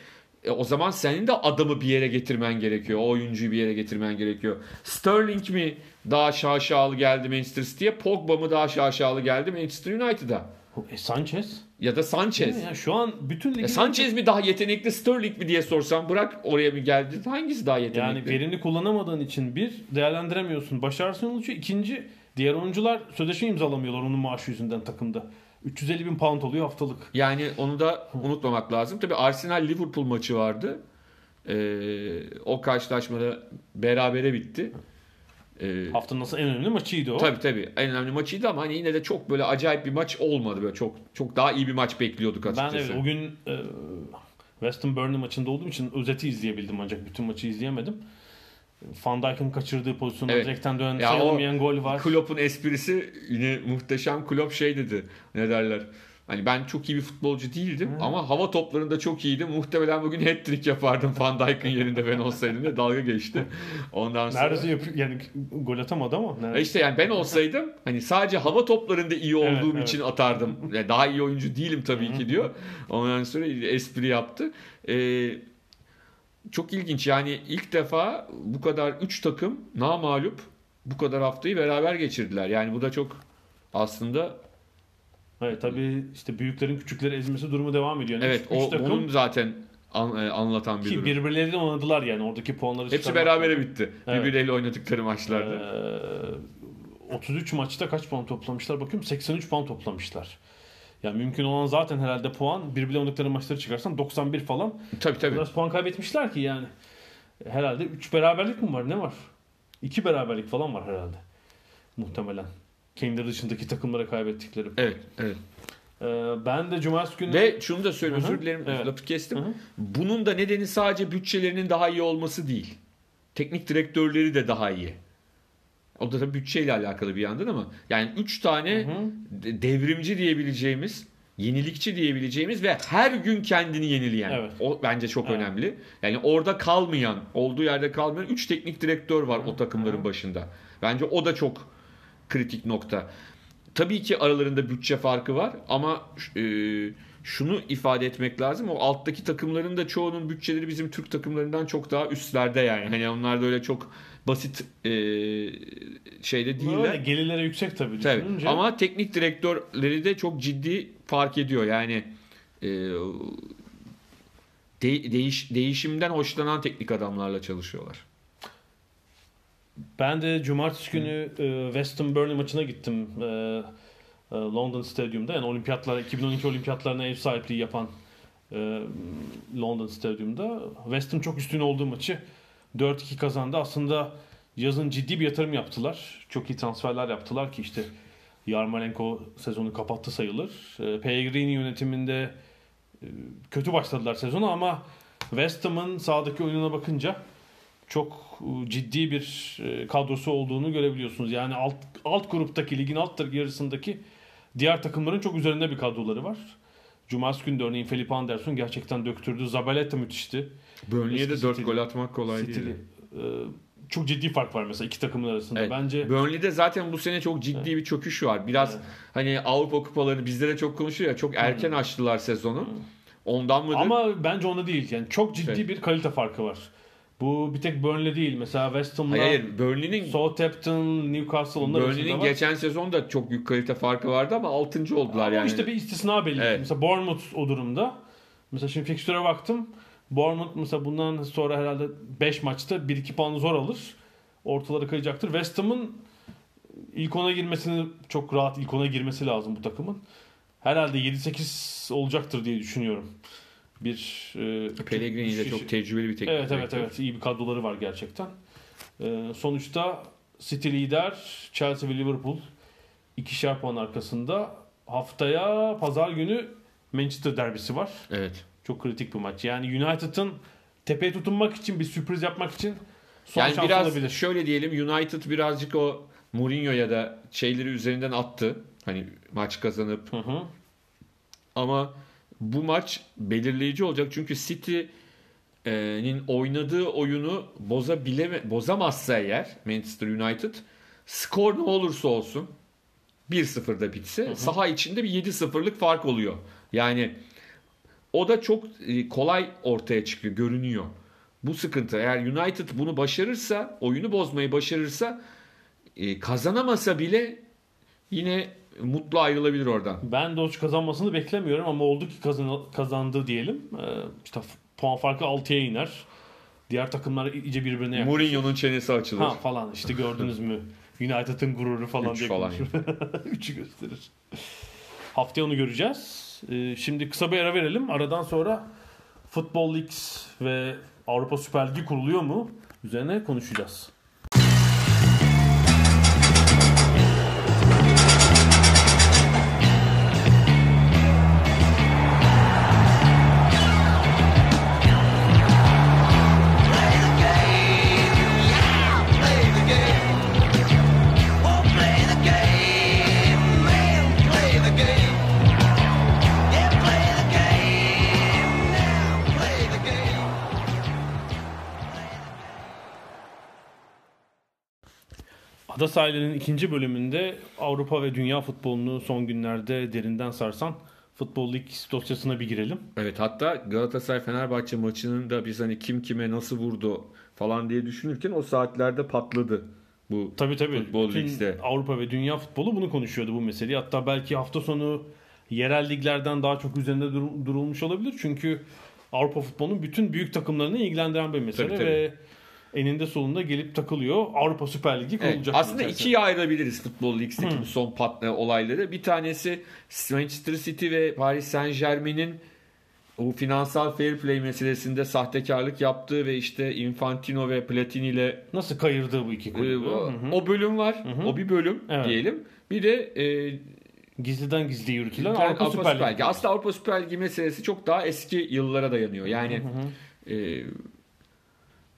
e, o zaman senin de adamı bir yere getirmen gerekiyor. O oyuncuyu bir yere getirmen gerekiyor. Sterling mi daha şaşalı geldi Manchester City'ye? Pogba mı daha şaşalı geldi Manchester United'a? e, Sanchez. Ya da Sanchez. Yani şu an bütün ligin Sanchez mi daha yetenekli Sterling mi diye sorsam bırak oraya mı geldi? Hangisi daha yetenekli? Yani verimli kullanamadığın için bir değerlendiremiyorsun. Başarısın oluşuyor. İkinci diğer oyuncular sözleşme imzalamıyorlar onun maaşı yüzünden takımda. 350 bin pound oluyor haftalık. Yani onu da unutmamak lazım. Tabii Arsenal Liverpool maçı vardı. Ee, o karşılaşmada berabere bitti. Ee, Haftanın nasıl en önemli maçıydı o. Tabii tabii en önemli maçıydı ama hani yine de çok böyle acayip bir maç olmadı böyle çok çok daha iyi bir maç bekliyorduk Ben açıkçası. evet o gün e, West Ham Burnley maçında olduğum için özeti izleyebildim ancak bütün maçı izleyemedim. Van Dijk'ın kaçırdığı pozisyonda Evet. direkten dönen sayılmayan gol var. Klopp'un esprisi yine muhteşem. Klopp şey dedi. Ne derler? Hani ben çok iyi bir futbolcu değildim ama hava toplarında çok iyiydim. Muhtemelen bugün hat-trick yapardım Van Dijk'ın yerinde ben olsaydım diye dalga geçti. Ondan sonra Neredeyse yapıyor, yani gol atamadı ama. E neredeyse. İşte yani ben olsaydım hani sadece hava toplarında iyi Evet, olduğum evet. için atardım. Yani daha iyi oyuncu değilim tabii ki diyor. Ondan sonra espri yaptı. Ee, çok ilginç yani ilk defa bu kadar 3 takım namağlup bu kadar haftayı beraber geçirdiler. Yani bu da çok aslında Evet tabii işte büyüklerin küçükleri ezmesi durumu devam ediyor. Yani evet üç- üç o takım onun zaten an- e, anlatan bir ki durum. birbirleriyle oynadılar yani oradaki puanları Hepsi berabere bitti. Evet. Birbirleriyle oynadıkları maçlarda. Ee, 33 maçta kaç puan toplamışlar bakıyorum 83 puan toplamışlar. Yani mümkün olan zaten herhalde puan birbirine oynadıkları maçları çıkarsan 91 falan. tabii tabii. Biraz puan kaybetmişler ki yani. Herhalde 3 beraberlik mi var ne var? 2 beraberlik falan var herhalde. Muhtemelen. Kendileri dışındaki takımlara kaybettikleri. Evet, evet. Ee, ben de cumartesi günü Ve şunu da söyleyeyim Hı hı. özür dilerim Evet. lafı kestim. Hı hı. Bunun da nedeni sadece bütçelerinin daha iyi olması değil. Teknik direktörleri de daha iyi. O da tabii bütçeyle alakalı bir yandan ama yani 3 tane Hı hı. de- devrimci diyebileceğimiz, yenilikçi diyebileceğimiz ve her gün kendini yenileyen. Evet. O bence çok Evet. önemli. Yani orada kalmayan, olduğu yerde kalmayan 3 teknik direktör var o takımların başında. Bence o da çok kritik nokta. Tabii ki aralarında bütçe farkı var ama e, şunu ifade etmek lazım. O alttaki takımların da çoğunun bütçeleri bizim Türk takımlarından çok daha üstlerde yani. Hani onlar da öyle çok basit e, şeyde değiller. Öyle, gelirleri yüksek tabii Tabii. Ama teknik direktörleri de çok ciddi fark ediyor. Yani e, de- değiş, değişimden hoşlanan teknik adamlarla çalışıyorlar. Ben de cumartesi günü e, West Ham Burnley maçına gittim. E, e, London Stadyum'da. Yani olimpiyatlar 2012 olimpiyatlarına ev sahipliği yapan e, London Stadyum'da. West Ham çok üstün olduğu maçı 4-2 kazandı. Aslında yazın ciddi bir yatırım yaptılar. Çok iyi transferler yaptılar ki işte Yarmolenko sezonu kapattı sayılır. E, Pellegrini yönetiminde kötü başladılar sezonu ama West Ham'ın sahadaki oyununa bakınca çok e, ciddi bir e, kadrosu olduğunu görebiliyorsunuz. Yani alt alt gruptaki ligin alt yarısındaki diğer takımların çok üzerinde bir kadroları var. Cumartesi günü de örneğin Felipe Anderson gerçekten döktürdü. Zabaleta müthişti. Burnley'e de Eski 4 City'li- gol atmak kolay City'li. değil. Ee, çok ciddi fark var mesela iki takımın arasında. Evet. Bence Burnley'de zaten bu sene çok ciddi bir çöküş var. Biraz Evet. hani Avrupa kupalarını bizde de çok konuşuyor ya çok erken açtılar sezonu. Ondan mıdır? ama bence onda değil. Yani çok ciddi Evet. bir kalite farkı var. Bu bir tek Burnley değil. Mesela West Ham'la Hayır, hayır Burnley'nin Southampton, Newcastle onlar Burnley'nin var. geçen sezon da çok büyük kalite farkı vardı ama 6. oldular Ama yani. işte bir istisna belli. Evet. Mesela Bournemouth o durumda. Mesela şimdi fikstüre baktım. Bournemouth mesela bundan sonra herhalde 5 maçta 1-2 puan zor alır. Ortaları kayacaktır. West Ham'ın ilk ona girmesini çok rahat ilk ona girmesi lazım bu takımın. Herhalde 7-8 olacaktır diye düşünüyorum. Bir e, Pellegrini de çok tecrübeli bir teknik Evet evet direktör. evet iyi bir kadroları var gerçekten. Ee, sonuçta City lider, Chelsea ve Liverpool ikişer puan arkasında. Haftaya pazar günü Manchester derbisi var. Evet. Çok kritik bir maç. Yani United'ın tepeye tutunmak için bir sürpriz yapmak için son Yani şans biraz olabilir. şöyle diyelim United birazcık o Mourinho'ya da şeyleri üzerinden attı. Hani maç kazanıp Hı hı. ama bu maç belirleyici olacak çünkü City'nin oynadığı oyunu bozabileme bozamazsa eğer Manchester United skor ne olursa olsun 1-0'da bitse saha içinde bir 7-0'lık fark oluyor. Yani o da çok e, kolay ortaya çıkıyor, görünüyor. Bu sıkıntı. Eğer United bunu başarırsa, oyunu bozmayı başarırsa e, kazanamasa bile yine mutlu ayrılabilir oradan. Ben Doç kazanmasını beklemiyorum ama oldu ki kazan, kazandı diyelim. Ee, işte puan farkı 6'ya iner. Diğer takımlar iyice birbirine yaklaşır. Mourinho'nun çenesi açılır. Ha falan işte gördünüz mü? United'ın gururu falan Üç diye falan. Üçü gösterir. Haftaya onu göreceğiz. Ee, şimdi kısa bir ara verelim. Aradan sonra Football Leagues ve Avrupa Süper Ligi kuruluyor mu? Üzerine konuşacağız. Sahilinin ikinci bölümünde Avrupa ve Dünya futbolunu son günlerde derinden sarsan Football League dosyasına bir girelim. Evet hatta Galatasaray Fenerbahçe maçının da biz hani kim kime nasıl vurdu falan diye düşünürken o saatlerde patladı bu Tabii tabii. Futbol Bütün League'de. Avrupa ve Dünya futbolu bunu konuşuyordu bu meseleyi. Hatta belki hafta sonu yerel liglerden daha çok üzerinde dur- durulmuş olabilir. Çünkü Avrupa futbolunun bütün büyük takımlarını ilgilendiren bir mesele Tabii, tabii. ve eninde sonunda gelip takılıyor. Avrupa Süper Ligi Evet, kurulacak. aslında mesela. ikiye ayırabiliriz futbol ligdeki bu son pat e, olayları. Bir tanesi Manchester City ve Paris Saint Germain'in o finansal fair play meselesinde sahtekarlık yaptığı ve işte Infantino ve Platini ile Nasıl kayırdığı bu iki e, kulübü. o, Hı hı. o bölüm var. O bir bölüm Evet. diyelim. Bir de e, Gizliden gizli yürütülen Avrupa, Avrupa, Süper Ligi. Ligi. Aslında Avrupa Süper Ligi meselesi çok daha eski yıllara dayanıyor. Yani e,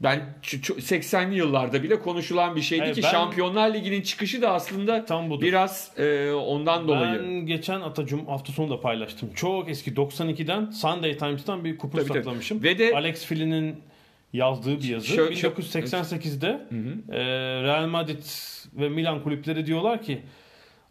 ben ç- ç- 80'li yıllarda bile konuşulan bir şeydi Evet, ki ben- Şampiyonlar Ligi'nin çıkışı da aslında Tam budur. biraz e, ondan dolayı. Ben geçen Atacum hafta sonu da paylaştım. Çok eski 92'den Sunday Times'tan bir kupon tabii. saklamışım. Ve de- Alex Fill'in yazdığı bir yazı. Şö- şö- 1988'de e, Real Madrid ve Milan kulüpleri diyorlar ki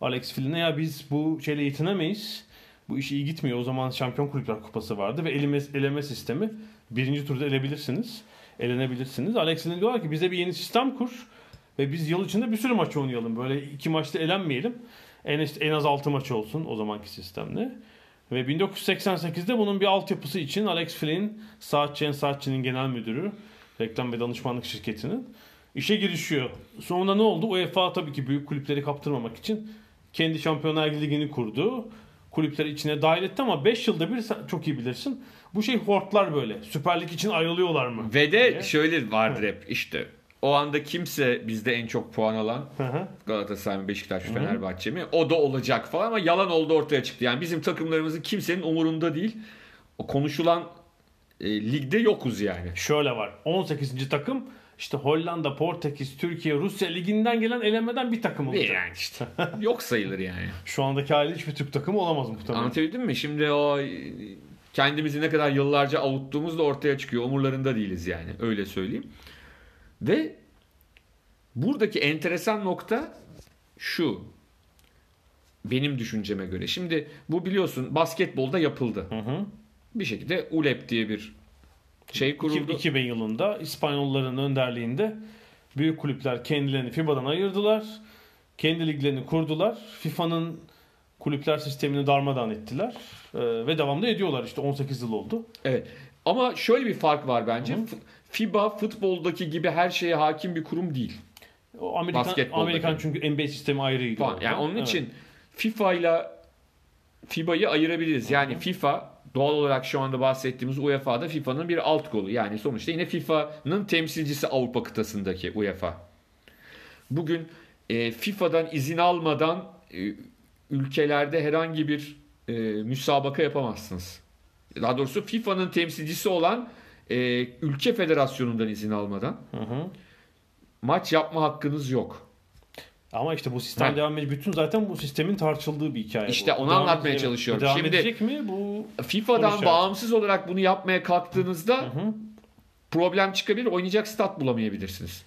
Alex Fill'ine ya biz bu şeyle yetinemeyiz. Bu iş iyi gitmiyor. O zaman Şampiyon Kulüpler Kupası vardı ve eleme, eleme sistemi. Birinci turda elebilirsiniz. Elenebilirsiniz. Alex Fill'ine diyorlar ki bize bir yeni sistem kur ve biz yıl içinde bir sürü maç oynayalım. Böyle iki maçta elenmeyelim. En, en az 6 maç olsun o zamanki sistemle. Ve 1988'de bunun bir altyapısı için Alex Flynn, Saatçı'nın Saatçı'nın genel müdürü, reklam ve danışmanlık şirketinin işe girişiyor. Sonra ne oldu? UEFA tabii ki büyük kulüpleri kaptırmamak için kendi Şampiyonlar Ligi'ni kurdu. Kulüpleri içine dahil etti ama 5 yılda bir çok iyi bilirsin. Bu şey hortlar böyle. Süper Lig için ayrılıyorlar mı? Ve de diye. şöyle vardır hep işte o anda kimse bizde en çok puan alan. Galatasaray mı Beşiktaş mı Fenerbahçe mi o da olacak falan ama yalan oldu ortaya çıktı. Yani bizim takımlarımızın kimsenin umurunda değil. O konuşulan e, ligde yokuz yani. Şöyle var. 18. takım işte Hollanda, Portekiz, Türkiye, Rusya liginden gelen elemeden bir takım olacak. Yani işte yok sayılır yani. Şu andaki hali hiçbir Türk takımı olamaz muhtemelen. Anlatabildim mi? Şimdi o e, kendimizi ne kadar yıllarca avuttuğumuz da ortaya çıkıyor. Umurlarında değiliz yani. Öyle söyleyeyim. Ve buradaki enteresan nokta şu. Benim düşünceme göre. Şimdi bu biliyorsun basketbolda yapıldı. Hı hı. Bir şekilde ULEP diye bir Şey kuruldu. 2000 yılında İspanyolların önderliğinde büyük kulüpler kendilerini FIBA'dan ayırdılar. Kendi liglerini kurdular. FIFA'nın kulüpler sistemini darmadağın ettiler. Ee, ve devamlı ediyorlar işte 18 yıl oldu. Evet. Ama şöyle bir fark var bence. F- FIBA futboldaki gibi her şeye hakim bir kurum değil. O Amerikan, Amerikan çünkü NBA sistemi ayrıydı. Falan. Yani onun Evet. için FIFA ile FIBA'yı ayırabiliriz. Yani FIFA doğal olarak şu anda bahsettiğimiz UEFA'da FIFA'nın bir alt kolu. Yani sonuçta yine FIFA'nın temsilcisi Avrupa kıtasındaki UEFA. Bugün e, FIFA'dan izin almadan e, ülkelerde herhangi bir e, müsabaka yapamazsınız. Daha doğrusu FIFA'nın temsilcisi olan e, ülke federasyonundan izin almadan Hı hı. maç yapma hakkınız yok. Ama işte bu sistem Ha. devam edecek. Bütün zaten bu sistemin tartışıldığı bir hikaye. İşte bu. onu Devam anlatmaya edecek- çalışıyorum. Devam Şimdi- edecek mi? Bu FIFA'dan Konuşacağız. bağımsız olarak bunu yapmaya kalktığınızda Hı hı. problem çıkabilir. Oynayacak stat bulamayabilirsiniz.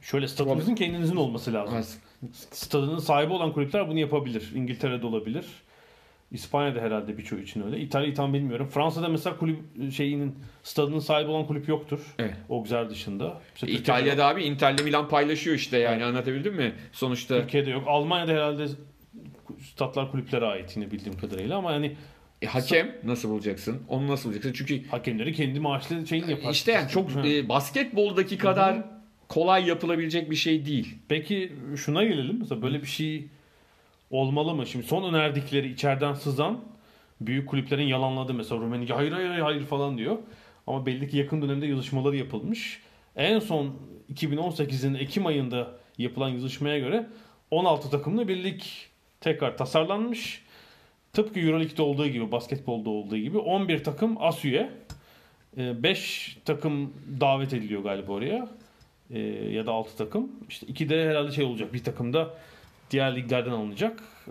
şöyle stadınızın kendinizin olması lazım. Stadının sahibi olan kulüpler bunu yapabilir. İngiltere'de olabilir. İspanya'da herhalde birçoğu için öyle. İtalya'yı tam bilmiyorum. Fransa'da mesela kulüp şeyinin stadının sahibi olan kulüp yoktur. Evet. Auxerre dışında. Türkiye'de, İtalya'da abi Inter'le Milan paylaşıyor işte yani anlatabildim mi? Sonuçta Türkiye'de yok. Almanya'da herhalde statlar kulüplere ait yine bildiğim kadarıyla ama hani e, hakem nasıl bulacaksın? Onu nasıl bulacaksın? Çünkü hakemleri kendi maaşlı şeyini yapar. işte yani çok e, basketboldaki kadar kolay yapılabilecek bir şey değil. Peki şuna gelelim. Mesela böyle bir şey olmalı mı? Şimdi son önerdikleri içeriden sızan büyük kulüplerin yalanladığı mesela Rumeni hayır hayır hayır falan diyor. Ama belli ki yakın dönemde yazışmaları yapılmış. En son 2018'in Ekim ayında yapılan yazışmaya göre 16 takımlı bir lig tekrar tasarlanmış. Tıpkı Euroleague'de olduğu gibi, basketbolda olduğu gibi 11 takım as üye. 5 takım davet ediliyor galiba oraya. Ee, ya da 6 takım. İşte iki de herhalde şey olacak. Bir takım da diğer liglerden alınacak. Ee,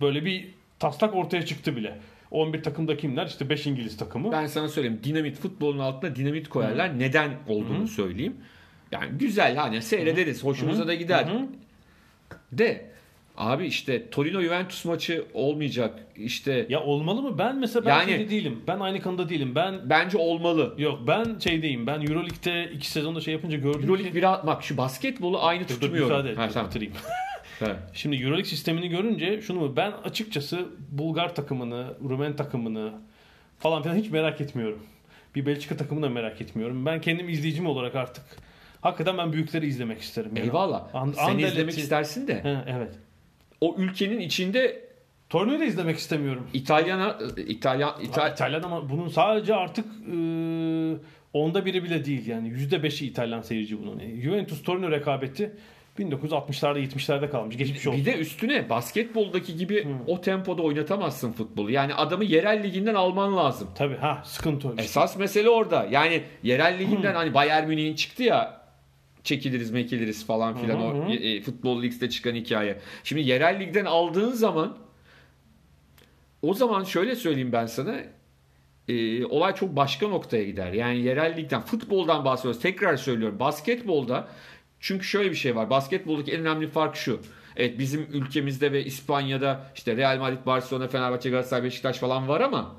böyle bir taslak ortaya çıktı bile. 11 takımda kimler? İşte 5 İngiliz takımı. Ben sana söyleyeyim dinamit futbolun altına dinamit koyarlar. Neden olduğunu Hı. söyleyeyim. Yani güzel hani seyrederiz. Hoşumuza da gider. Hı hı. De abi işte Torino Juventus maçı olmayacak. İşte Ya olmalı mı? Ben mesela ben Yani- şeyde değilim. Ben aynı kanıda değilim. Ben bence olmalı. yok ben şeydeyim. Ben Euroleague'de iki sezonda şey yapınca gördüm Euroleague ki biraz bak şu basketbolu aynı Dur, dur, tutmuyorum. müsaade et, Ha, dur, tamam. bitireyim. Şimdi Euroleague sistemini görünce şunu mu? Ben açıkçası Bulgar takımını, Rumen takımını falan filan hiç merak etmiyorum. Bir Belçika takımını da merak etmiyorum. Ben kendim izleyicim olarak artık hakikaten ben büyükleri izlemek isterim. Yani. Eyvallah. An- Sen Anderlet'i- izlemek istersin de He, evet. O ülkenin içinde Torino'yu da izlemek istemiyorum. İtalyana İtalyan İtal İtalyan ama bunun sadece artık e, onda biri bile değil yani yüzde beşi İtalyan seyirci bunun. E, Juventus Torino rekabeti 1960'larda 70'lerde kalmış. Geçmiş olsun. bir de üstüne basketboldaki gibi o tempoda oynatamazsın futbolu. Yani adamı yerel liginden alman lazım. Tabii ha sıkıntı o. işte. Esas mesele orada. Yani yerel liginden hani Bayern Münih'in çıktı ya çekiliriz mekiliriz falan filan Hı hı o e, futbol ligde çıkan hikaye. Şimdi yerel ligden aldığın zaman o zaman şöyle söyleyeyim ben sana e, olay çok başka noktaya gider. Yani yerel ligden futboldan bahsediyoruz. Tekrar söylüyorum. Basketbolda çünkü şöyle bir şey var. Basketboldaki en önemli fark şu. Evet bizim ülkemizde ve İspanya'da işte Real Madrid, Barcelona, Fenerbahçe, Galatasaray, Beşiktaş falan var ama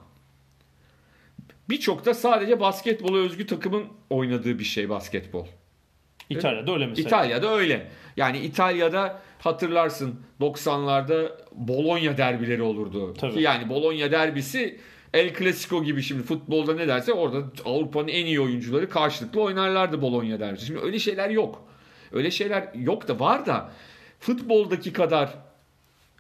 birçok da sadece basketbola özgü takımın oynadığı bir şey basketbol. İtalya'da öyle mesela. İtalya'da öyle. Yani İtalya'da hatırlarsın 90'larda Bologna derbileri olurdu. Tabii. Ki yani Bologna derbisi El Clasico gibi şimdi futbolda ne derse orada Avrupa'nın en iyi oyuncuları karşılıklı oynarlardı Bologna derbisi. Şimdi öyle şeyler yok. Öyle şeyler yok da var da futboldaki kadar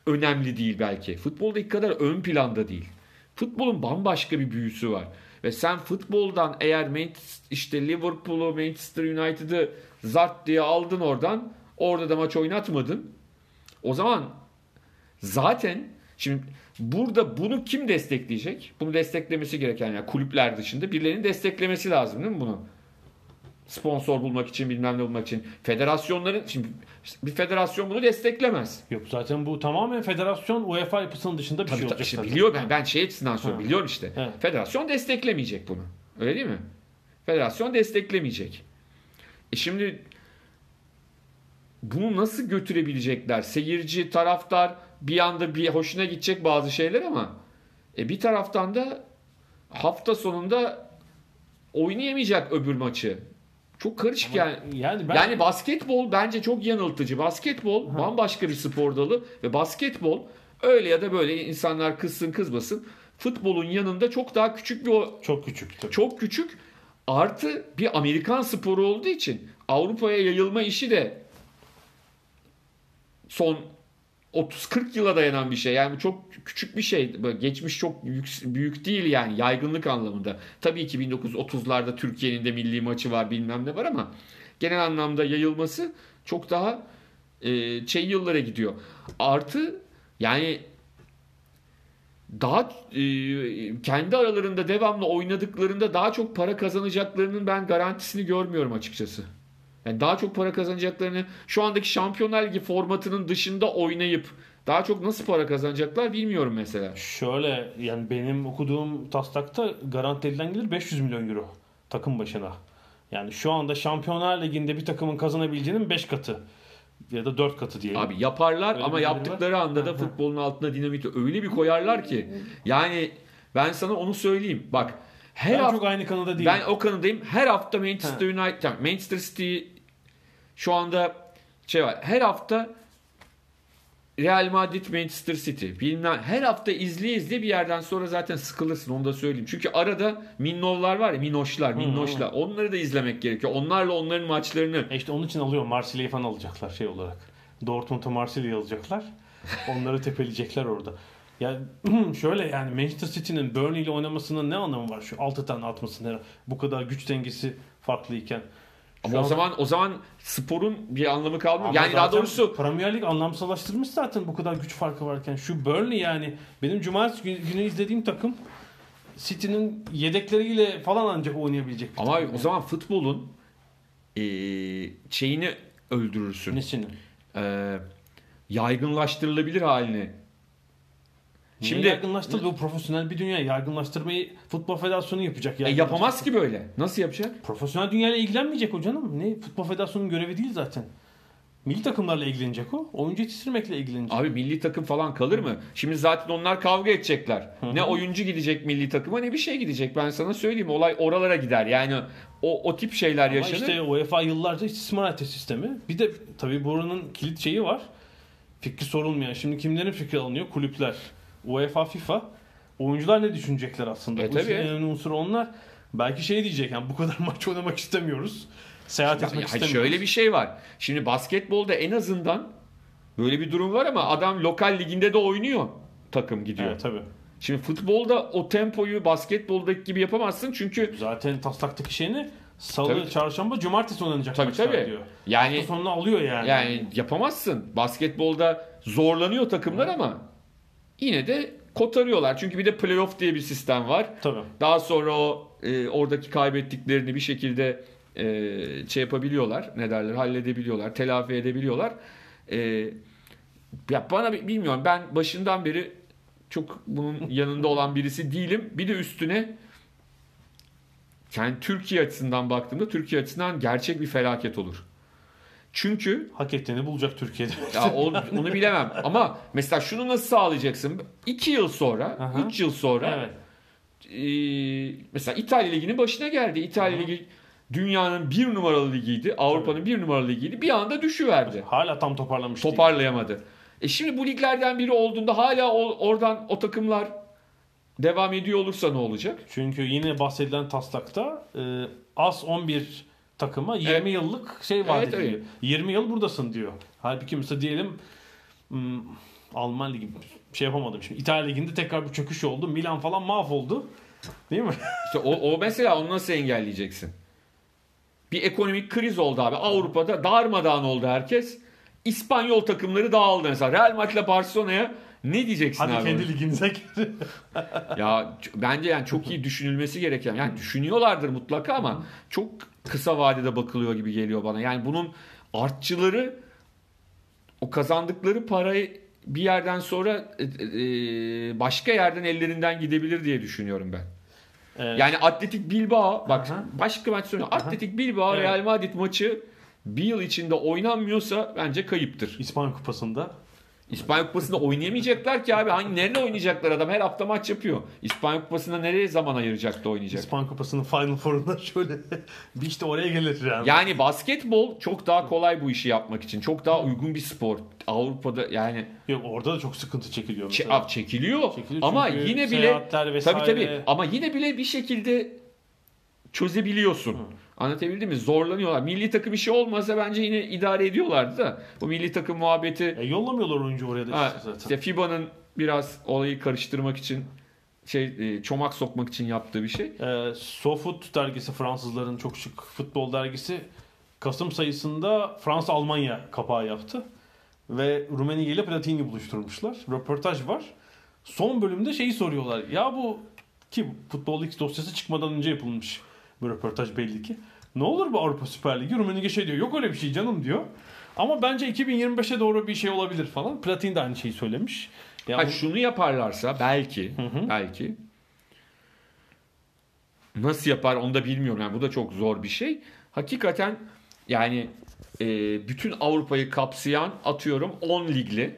önemli değil belki. Futboldaki kadar ön planda değil. Futbolun bambaşka bir büyüsü var. Ve sen futboldan eğer işte Liverpool'u, Manchester United'ı zart diye aldın oradan. Orada da maç oynatmadın. O zaman zaten şimdi burada bunu kim destekleyecek? Bunu desteklemesi gereken yani kulüpler dışında birilerinin desteklemesi lazım değil mi bunu? Sponsor bulmak için bilmem ne bulmak için. Federasyonların şimdi bir federasyon bunu desteklemez. Yok zaten bu tamamen federasyon UEFA yapısının dışında bir Tabii, şey olacak işte zaten. biliyorum ben, ben şey açısından söylüyorum. Biliyorum işte. Evet. Federasyon desteklemeyecek bunu. Öyle değil mi? Federasyon desteklemeyecek. E şimdi bunu nasıl götürebilecekler? Seyirci, taraftar bir anda bir hoşuna gidecek bazı şeyler ama e bir taraftan da hafta sonunda oynayamayacak öbür maçı. Çok karışık yani. Yani ben Yani basketbol bence çok yanıltıcı. Basketbol bambaşka bir spor dalı ve basketbol öyle ya da böyle insanlar kızsın kızmasın futbolun yanında çok daha küçük bir o çok küçük tabii. çok küçük artı bir Amerikan sporu olduğu için Avrupa'ya yayılma işi de son 30-40 yıla dayanan bir şey. Yani çok küçük bir şey. Geçmiş çok büyük, büyük değil yani yaygınlık anlamında. Tabii ki 1930'larda Türkiye'nin de milli maçı var bilmem ne var ama genel anlamda yayılması çok daha e, şey yıllara gidiyor. Artı yani daha e, kendi aralarında devamlı oynadıklarında daha çok para kazanacaklarının ben garantisini görmüyorum açıkçası. Yani daha çok para kazanacaklarını şu andaki Şampiyonlar Ligi formatının dışında oynayıp daha çok nasıl para kazanacaklar bilmiyorum mesela. Şöyle yani benim okuduğum taslakta garanti edilen gelir 500 milyon euro takım başına. Yani şu anda Şampiyonlar Ligi'nde bir takımın kazanabileceğinin 5 katı ya da 4 katı diyelim. Abi yaparlar Öyle ama yaptıkları anda da futbolun altına dinamiti öyle bir koyarlar ki yani ben sana onu söyleyeyim. Bak her ben hafta çok aynı kanıda değilim. Ben o kanadayım. Her hafta Manchester United, yani Manchester City şu anda şey var. Her hafta Real Madrid, Manchester City. Bilmem her hafta izleye izleye bir yerden sonra zaten sıkılırsın onu da söyleyeyim. Çünkü arada minnovlar var ya, minnoşlar, minnoşlar. Onları da izlemek gerekiyor. Onlarla onların maçlarını E işte onun için alıyor. Marsilya'yı falan alacaklar şey olarak. Dortmund'a Marsilya'yı alacaklar. Onları tepeleyecekler orada. Ya şöyle yani Manchester City'nin Burnley ile oynamasının ne anlamı var? Şu 6 tane atmasının bu kadar güç dengesi farklıyken. Şu ama o anda- zaman o zaman sporun bir anlamı kalmıyor. Ama Yani daha doğrusu Premier Lig anlamsallaştırmış zaten bu kadar güç farkı varken. Şu Burnley yani benim cumartesi günü, günü izlediğim takım City'nin yedekleriyle falan ancak oynayabilecek ama o yani. zaman futbolun eee şeyini öldürürsün. Nesini? e, yaygınlaştırılabilir haline. Şimdi Şimdi yaygınlaştırdı bu profesyonel bir dünya. Yaygınlaştırmayı futbol federasyonu yapacak. e, yapamaz ki böyle. Nasıl yapacak? Profesyonel dünyayla ilgilenmeyecek o canım. Ne? Futbol federasyonunun görevi değil zaten. Milli takımlarla ilgilenecek o. Oyuncu yetiştirmekle ilgilenecek. Abi milli takım falan kalır mı? Şimdi zaten onlar kavga edecekler. Ne oyuncu gidecek milli takıma ne bir şey gidecek. Ben sana söyleyeyim. Olay oralara gider. Yani o o tip şeyler Ama yaşanır. işte UEFA yıllarca istismar etti sistemi. Bir de tabii buranın kilit şeyi var. Fikri sorulmayan. Şimdi kimlerin fikri alınıyor? Kulüpler. UEFA, FIFA. Oyuncular ne düşünecekler aslında? E, tabii. en önemli unsuru onlar. Belki şey diyecek yani bu kadar maç oynamak istemiyoruz. Seyahat Ya- etmek ya istemiyoruz. şöyle bir şey var. Şimdi basketbolda en azından böyle bir durum var ama adam lokal liginde de oynuyor. Takım gidiyor. Evet tabii. Şimdi futbolda o tempoyu basketboldaki gibi yapamazsın çünkü Zaten taslaktaki şeyini salı, Tabii. çarşamba, cumartesi oynanacak Tabii, maçlar tabii. diyor. yani Hafta sonunu alıyor yani. Yani yapamazsın. Basketbolda zorlanıyor takımlar ama yine de kotarıyorlar. Çünkü bir de playoff diye bir sistem var. Tabii. Daha sonra o e, oradaki kaybettiklerini bir şekilde e, şey yapabiliyorlar. Ne derler? Halledebiliyorlar. Telafi edebiliyorlar. E, ya bana bi- bilmiyorum. Ben başından beri çok bunun yanında olan birisi değilim. Bir de üstüne yani Türkiye açısından baktığımda Türkiye açısından gerçek bir felaket olur. Çünkü Hak ettiğini bulacak Türkiye'de. ya o- onu bilemem. Ama mesela şunu nasıl sağlayacaksın? 2 yıl sonra, Aha. 3 yıl sonra evet. e, mesela İtalya Ligi'nin başına geldi. İtalya Ligi dünyanın bir numaralı ligiydi. Avrupa'nın bir numaralı ligiydi. Bir anda düşüverdi. Hala tam toparlamış değil. Toparlayamadı. E şimdi bu liglerden biri olduğunda hala o- oradan o takımlar devam ediyor olursa ne olacak? Çünkü yine bahsedilen taslakta e, az 11 takıma 20 Evet. yıllık şey vaat Evet, ediliyor. evet. 20 yıl buradasın diyor. Halbuki mesela diyelim hmm, Alman Ligi şey yapamadım şimdi. İtalya Ligi'nde tekrar bir çöküş oldu. Milan falan mahvoldu. Değil mi? İşte o, o mesela onu nasıl engelleyeceksin? Bir ekonomik kriz oldu abi. Avrupa'da darmadağın oldu herkes. İspanyol takımları dağıldı mesela. Real Madrid'le Barcelona'ya ne diyeceksin Hadi abi? kendi liginize girin. Ya bence yani çok iyi düşünülmesi gereken. Yani düşünüyorlardır mutlaka ama çok kısa vadede bakılıyor gibi geliyor bana. Yani bunun artçıları o kazandıkları parayı bir yerden sonra e, e, başka yerden ellerinden gidebilir diye düşünüyorum ben. Evet. Yani Atletik Bilbao bak Aha. başka maç söylüyorum. Atletik Bilbao Evet. Real Madrid maçı bir yıl içinde oynanmıyorsa bence kayıptır. İspanya Kupası'nda İspanya Kupası'nda oynayamayacaklar ki abi. Hangi nerede oynayacaklar adam? Her hafta maç yapıyor. İspanya Kupası'nda nereye zaman ayıracak da oynayacak? İspan Kupası'nın Final Four'unda şöyle bir işte oraya gelir yani. Yani basketbol çok daha kolay bu işi yapmak için. Çok daha uygun bir spor. Avrupa'da yani Yok orada da çok sıkıntı çekiliyor çe- mesela. ab çekiliyor. Çekiliyor ama yine bile tabii tabii ama yine bile bir şekilde çözebiliyorsun. Anlatabildim mi? Zorlanıyorlar. Milli takım işi olmasa bence yine idare ediyorlardı da. Bu milli takım muhabbeti E, yollamıyorlar oyuncu oraya da Ha, zaten. işte FIBA'nın biraz olayı karıştırmak için şey e, çomak sokmak için yaptığı bir şey. E, SoFoot dergisi Fransızların çok şık futbol dergisi Kasım sayısında Fransa Almanya kapağı yaptı. Ve Rumeniye ile Platini buluşturmuşlar. Röportaj var. Son bölümde şeyi soruyorlar. Ya bu ki Futbol X dosyası çıkmadan önce yapılmış bu röportaj belli ki. Ne olur bu Avrupa Süper Ligi? Rummenigge şey diyor. Yok öyle bir şey canım diyor. Ama bence 2025'e doğru bir şey olabilir falan. Platini de aynı şeyi söylemiş. Ya Ha, bu- şunu yaparlarsa belki hı. belki nasıl yapar onu da bilmiyorum. Yani bu da çok zor bir şey. Hakikaten yani e, bütün Avrupa'yı kapsayan atıyorum 10 ligli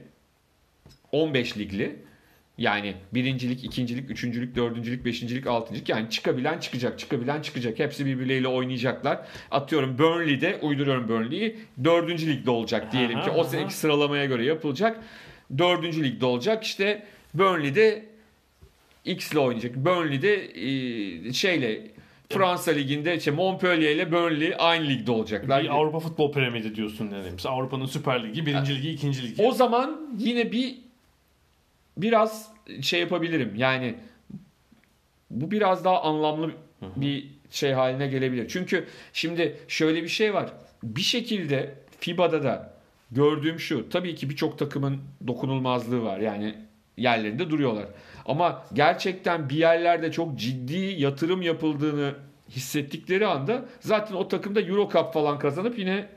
15 ligli yani birincilik, ikincilik, üçüncülük, dördüncülük, beşincilik, altıncılık yani çıkabilen çıkacak, çıkabilen çıkacak. Hepsi birbirleriyle oynayacaklar. Atıyorum Burnley'de, uyduruyorum Burnley'i, dördüncü ligde olacak diyelim ki. Aha, O aha. seneki sıralamaya göre yapılacak. Dördüncü ligde olacak. İşte Burnley'de X ile oynayacak. Burnley'de e, şeyle Fransa liginde işte Montpellier ile Burnley aynı ligde olacaklar. Bir Avrupa Futbol Premieri diyorsun yani. Mesela Avrupa'nın Süper Ligi, birinci ligi, ikinci ligi. O zaman yine bir biraz şey yapabilirim. Yani bu biraz daha anlamlı bir şey haline gelebilir. Çünkü şimdi şöyle bir şey var. Bir şekilde FIBA'da da gördüğüm şu. Tabii ki birçok takımın dokunulmazlığı var. Yani yerlerinde duruyorlar. Ama gerçekten bir yerlerde çok ciddi yatırım yapıldığını hissettikleri anda zaten o takımda Euro Cup falan kazanıp yine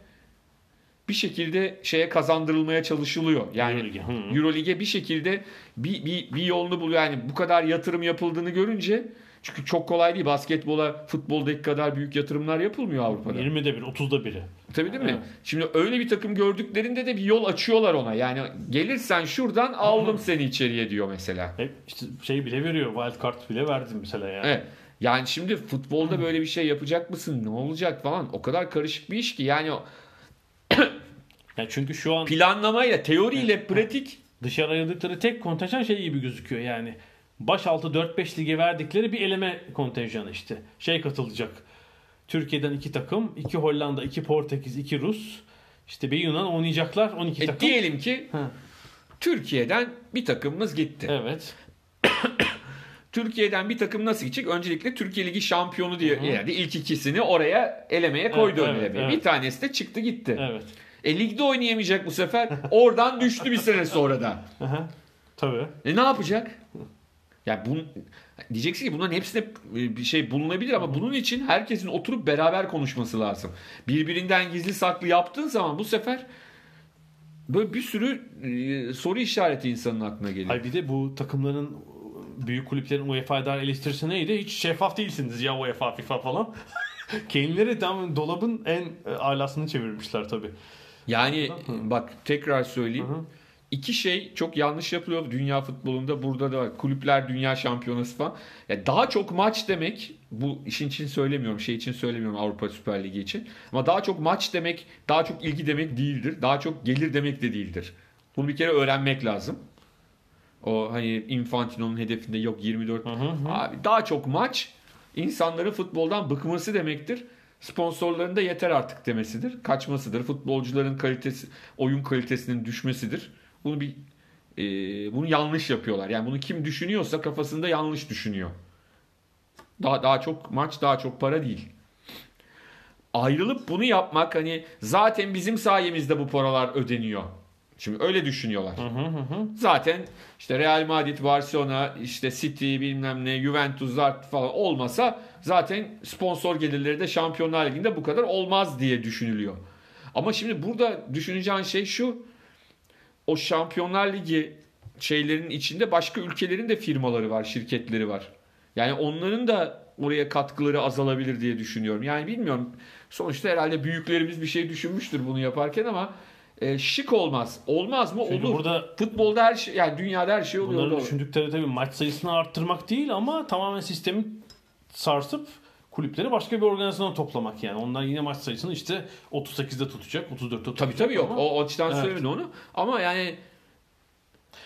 bir şekilde şeye kazandırılmaya çalışılıyor. Yani Euroleague. Euroleague'e bir şekilde bir, bir, bir yolunu buluyor. Yani bu kadar yatırım yapıldığını görünce çünkü çok kolay değil. Basketbola, futboldaki kadar büyük yatırımlar yapılmıyor Avrupa'da. 20'de bir, 30'da biri. Tabii değil mi? Evet. Şimdi öyle bir takım gördüklerinde de bir yol açıyorlar ona. Yani gelirsen şuradan aldım seni içeriye diyor mesela. Hep işte şey bile veriyor. Wild card bile verdi mesela yani. Evet. Yani şimdi futbolda böyle bir şey yapacak mısın? Ne olacak falan? O kadar karışık bir iş ki. Yani Yani çünkü şu an planlamayla, teoriyle pratik dışarı ayırdıkları tek kontenjan şey gibi gözüküyor yani. Baş altı 4-5 lige verdikleri bir eleme kontenjanı işte. Şey katılacak. Türkiye'den iki takım, iki Hollanda, iki Portekiz, iki Rus. İşte bir Yunan oynayacaklar 12 E, takım. diyelim ki Ha. Türkiye'den bir takımımız gitti. Evet. Türkiye'den bir takım nasıl gidecek? Öncelikle Türkiye Ligi şampiyonu diye yani ilk ikisini oraya elemeye koydu Evet, evet, evet. Bir tanesi de çıktı gitti. Evet. E ligde oynayamayacak bu sefer. Oradan düştü bir sene sonra da. Aha. Tabii. E ne yapacak? Ya bu diyeceksin ki bunların hepsine e, bir şey bulunabilir ama bunun için herkesin oturup beraber konuşması lazım. Birbirinden gizli saklı yaptığın zaman bu sefer böyle bir sürü e, soru işareti insanın aklına geliyor. Hayır bir de bu takımların büyük kulüplerin UEFA'ya dair eleştirisi neydi? Hiç şeffaf değilsiniz ya UEFA, FIFA falan. Kendileri tam dolabın en e, alasını çevirmişler tabii. Yani bak tekrar söyleyeyim. Hı. İki şey çok yanlış yapılıyor dünya futbolunda. Burada da var. Kulüpler Dünya Şampiyonası falan. Ya daha çok maç demek bu işin için söylemiyorum. Şey için söylemiyorum Avrupa Süper Ligi için. Ama daha çok maç demek, daha çok ilgi demek değildir. Daha çok gelir demek de değildir. Bunu bir kere öğrenmek lazım. O hani Infantino'nun hedefinde yok 24. Hı hı hı. Abi daha çok maç insanların futboldan bıkması demektir. Sponsorların da yeter artık demesidir. Kaçmasıdır. Futbolcuların kalitesi, oyun kalitesinin düşmesidir. Bunu bir e, bunu yanlış yapıyorlar. Yani bunu kim düşünüyorsa kafasında yanlış düşünüyor. Daha daha çok maç, daha çok para değil. Ayrılıp bunu yapmak hani zaten bizim sayemizde bu paralar ödeniyor. Şimdi öyle düşünüyorlar. Hı hı hı. Zaten işte Real Madrid, Barcelona, işte City bilmem ne, Juventus Zart falan olmasa zaten sponsor gelirleri de Şampiyonlar Ligi'nde bu kadar olmaz diye düşünülüyor. Ama şimdi burada düşüneceğin şey şu. O Şampiyonlar Ligi şeylerin içinde başka ülkelerin de firmaları var, şirketleri var. Yani onların da oraya katkıları azalabilir diye düşünüyorum. Yani bilmiyorum. Sonuçta herhalde büyüklerimiz bir şey düşünmüştür bunu yaparken ama e, şık olmaz. Olmaz mı? Çünkü Olur. burada Futbolda her şey yani dünyada her şey oluyor. bunların düşündükleri tabii maç sayısını arttırmak değil ama tamamen sistemi sarsıp kulüpleri başka bir organizasyona toplamak yani. Onlar yine maç sayısını işte 38'de tutacak, 34'te tutacak. Tabii tabii yok. ama- O, açıdan Evet. söylemedim onu. Ama yani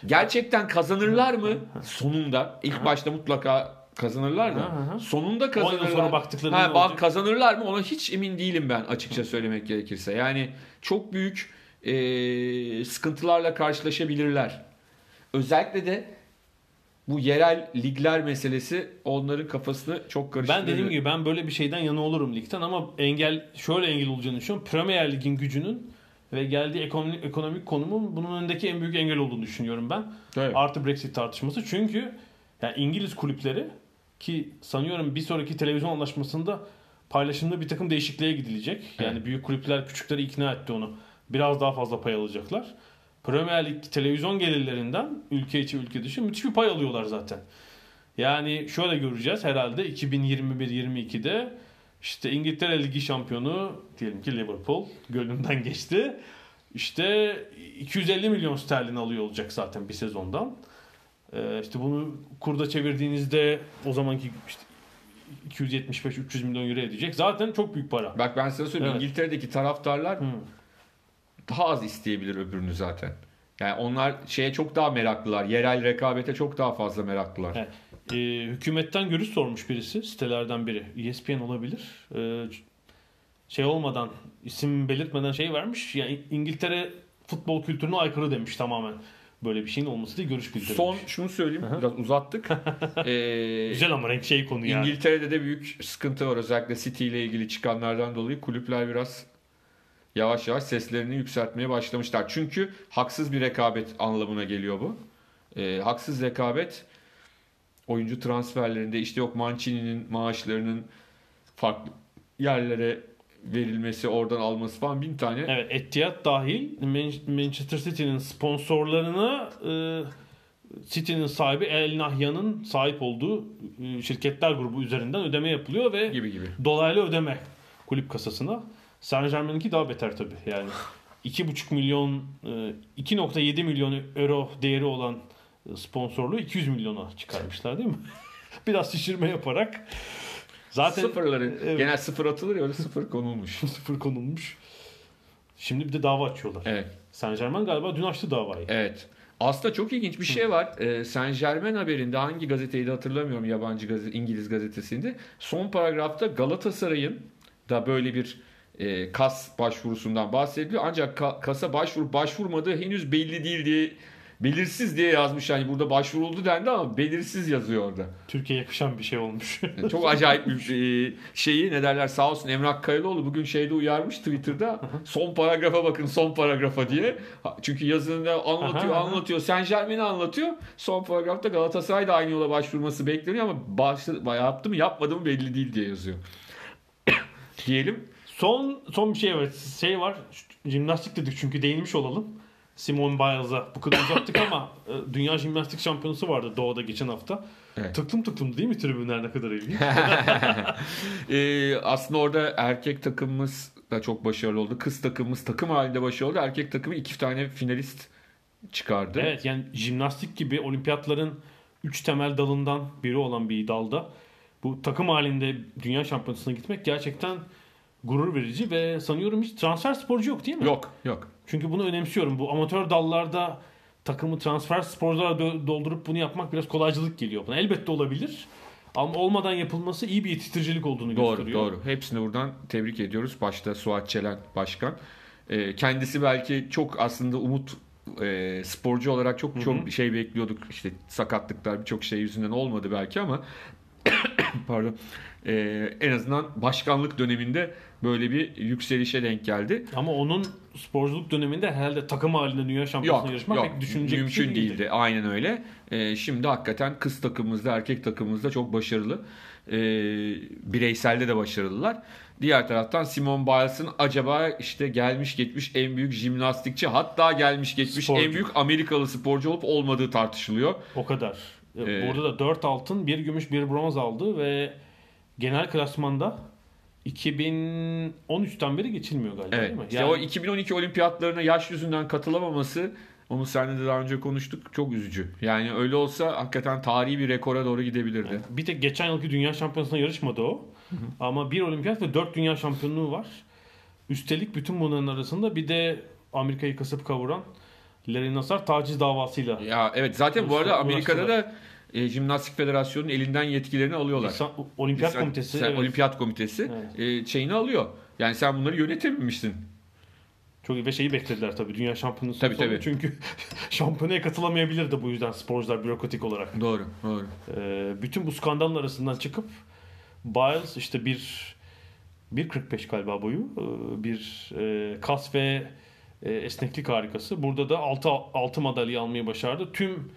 gerçekten kazanırlar mı sonunda? İlk başta mutlaka kazanırlar da. Sonunda kazanırlar. sonra baktıklarında Ha, bak kazanırlar mı? Ona hiç emin değilim ben açıkça söylemek gerekirse. Yani çok büyük e, sıkıntılarla karşılaşabilirler. Özellikle de bu yerel ligler meselesi onların kafasını çok karıştırıyor. Ben dediğim gibi ben böyle bir şeyden yana olurum ligden ama engel şöyle engel olacağını düşünüyorum. Premier Lig'in gücünün ve geldiği ekonomik, ekonomik konumun bunun önündeki en büyük engel olduğunu düşünüyorum ben. Evet. Artı Brexit tartışması. Çünkü yani İngiliz kulüpleri ki sanıyorum bir sonraki televizyon anlaşmasında paylaşımda bir takım değişikliğe gidilecek. Yani Evet. büyük kulüpler küçükleri ikna etti onu. Biraz daha fazla pay alacaklar. Premier Lig televizyon gelirlerinden ülke içi ülke dışı müthiş bir pay alıyorlar zaten. Yani şöyle göreceğiz herhalde 2021-22'de işte İngiltere Ligi şampiyonu diyelim ki Liverpool gönlünden geçti. İşte 250 milyon sterlin alıyor olacak zaten bir sezondan. Ee, işte bunu kurda çevirdiğinizde o zamanki işte 275-300 milyon euro edecek. Zaten çok büyük para. Bak ben sana söyleyeyim Evet. İngiltere'deki taraftarlar Hı. Daha az isteyebilir öbürünü zaten. Yani onlar şeye çok daha meraklılar. Yerel rekabete çok daha fazla meraklılar. Evet. Ee, hükümetten görüş sormuş birisi sitelerden biri. ESPN olabilir. Ee, şey olmadan isim belirtmeden şey vermiş. Yani İngiltere futbol kültürüne aykırı demiş tamamen. Böyle bir şeyin olması diye görüş bildirmiş. Son şunu söyleyeyim. Biraz uzattık. Ee, Güzel ama renk şey konu yani. İngiltere'de de büyük sıkıntı var. Özellikle City ile ilgili çıkanlardan dolayı kulüpler biraz yavaş yavaş seslerini yükseltmeye başlamışlar. Çünkü haksız bir rekabet anlamına geliyor bu. Ee, haksız rekabet oyuncu transferlerinde işte yok Mancini'nin maaşlarının farklı yerlere verilmesi, oradan alması falan bin tane. Evet Etihad dahil Man- Manchester City'nin sponsorlarına e, City'nin sahibi El Nahya'nın sahip olduğu e, şirketler grubu üzerinden ödeme yapılıyor ve gibi gibi. dolaylı ödeme kulüp kasasına. Saint Germain'inki daha beter tabii. Yani 2,5 milyon e, 2.7 milyon euro değeri olan e, sponsorluğu 200 milyona çıkarmışlar değil mi? Biraz şişirme yaparak zaten Sıfırları Evet. genel sıfır atılır ya öyle sıfır konulmuş. sıfır konulmuş. Şimdi bir de dava açıyorlar. Evet. Saint Germain galiba dün açtı davayı. Evet. Aslında çok ilginç bir şey var. Ee, Saint Germain haberinde hangi gazeteydi hatırlamıyorum yabancı gazete, İngiliz gazetesinde. Son paragrafta Galatasaray'ın da böyle bir e, kas başvurusundan bahsediliyor. Ancak ka- kasa başvuru başvurmadığı henüz belli değil diye belirsiz diye yazmış. Yani burada başvuruldu dendi ama belirsiz yazıyor orada. Türkiye'ye yakışan bir şey olmuş. Çok acayip bir e, şeyi ne derler sağ olsun Emrah Kayılıoğlu bugün şeyde uyarmış Twitter'da son paragrafa bakın son paragrafa diye. Çünkü yazında anlatıyor anlatıyor Saint Germain'i anlatıyor. Son paragrafta Galatasaray da aynı yola başvurması bekleniyor ama başladı, yaptı mı yapmadı mı belli değil diye yazıyor. Diyelim. Son son bir şey var. Şey var. Jimnastik dedik çünkü değinmiş olalım. Simone Biles'a bu kadar uzattık ama e, Dünya Jimnastik Şampiyonası vardı Doğu'da geçen hafta. Evet. Tıklım tıklım değil mi tribünler ne kadar ilginç. Ee, aslında orada erkek takımımız da çok başarılı oldu. Kız takımımız takım halinde başarılı oldu. Erkek takımı iki tane finalist çıkardı. evet yani jimnastik gibi olimpiyatların 3 temel dalından biri olan bir dalda bu takım halinde Dünya Şampiyonası'na gitmek gerçekten gurur verici ve sanıyorum hiç transfer sporcu yok değil mi? Yok yok. Çünkü bunu önemsiyorum. Bu amatör dallarda takımı transfer sporcularla dö- doldurup bunu yapmak biraz kolaycılık geliyor bana. Elbette olabilir. Ama olmadan yapılması iyi bir yetiştiricilik olduğunu Doğru gösteriyor. doğru. Hepsini buradan tebrik ediyoruz. Başta Suat Çelen Başkan. Ee, kendisi belki çok aslında umut e, sporcu olarak çok çok şey bekliyorduk. İşte sakatlıklar birçok şey yüzünden olmadı belki ama pardon. Ee, en azından başkanlık döneminde böyle bir yükselişe denk geldi. Ama onun sporculuk döneminde herhalde takım halinde dünya şampiyonasına yarışmak yok. pek düşünecek Mümkün şey değildi. değildi. Aynen öyle. Ee, şimdi hakikaten kız takımımızda, erkek takımımızda çok başarılı. Ee, bireyselde de başarılılar. Diğer taraftan Simone Biles'ın acaba işte gelmiş geçmiş en büyük jimnastikçi hatta gelmiş geçmiş Sporcu. en büyük Amerikalı sporcu olup olmadığı tartışılıyor. O kadar. Ee, Burada da 4 altın, 1 gümüş, 1 bronz aldı ve genel klasmanda 2013'ten beri geçilmiyor galiba Evet. değil mi? İşte o 2012 olimpiyatlarına yaş yüzünden katılamaması onu seninle de daha önce konuştuk. Çok üzücü. Yani öyle olsa hakikaten tarihi bir rekora doğru gidebilirdi. Bir tek geçen yılki dünya şampiyonasında yarışmadı o. Ama bir olimpiyat ve dört dünya şampiyonluğu var. Üstelik bütün bunların arasında bir de Amerika'yı kasıp kavuran Larry Nassar taciz davasıyla. Ya evet zaten bu arada. Amerika'da da e, Jimnastik Federasyonu'nun elinden yetkilerini alıyorlar. İnsan- Olimpiyat Sen- Komitesi. sen evet. Olimpiyat Komitesi e, şeyini alıyor. Yani sen bunları yönetememişsin. Çok iyi ve şeyi beklediler tabii dünya şampiyonası Tabii, tabii. Çünkü şampiyonaya katılamayabilirdi bu yüzden sporcular bürokratik olarak. Doğru, doğru. Ee, bütün bu skandalın arasından çıkıp Biles işte bir 1.45 galiba boyu ee, bir e, kas ve e, esneklik harikası. Burada da 6 6 madalya almayı başardı. Tüm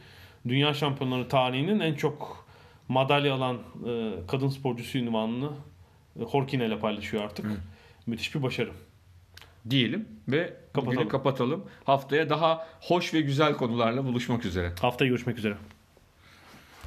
dünya şampiyonları tarihinin en çok madalya alan e, kadın sporcusu ünvanını e, Horkine ile paylaşıyor artık. Müthiş bir başarı. Diyelim ve Kapatalım. kapatalım. Haftaya daha hoş ve güzel konularla buluşmak üzere. Haftaya görüşmek üzere.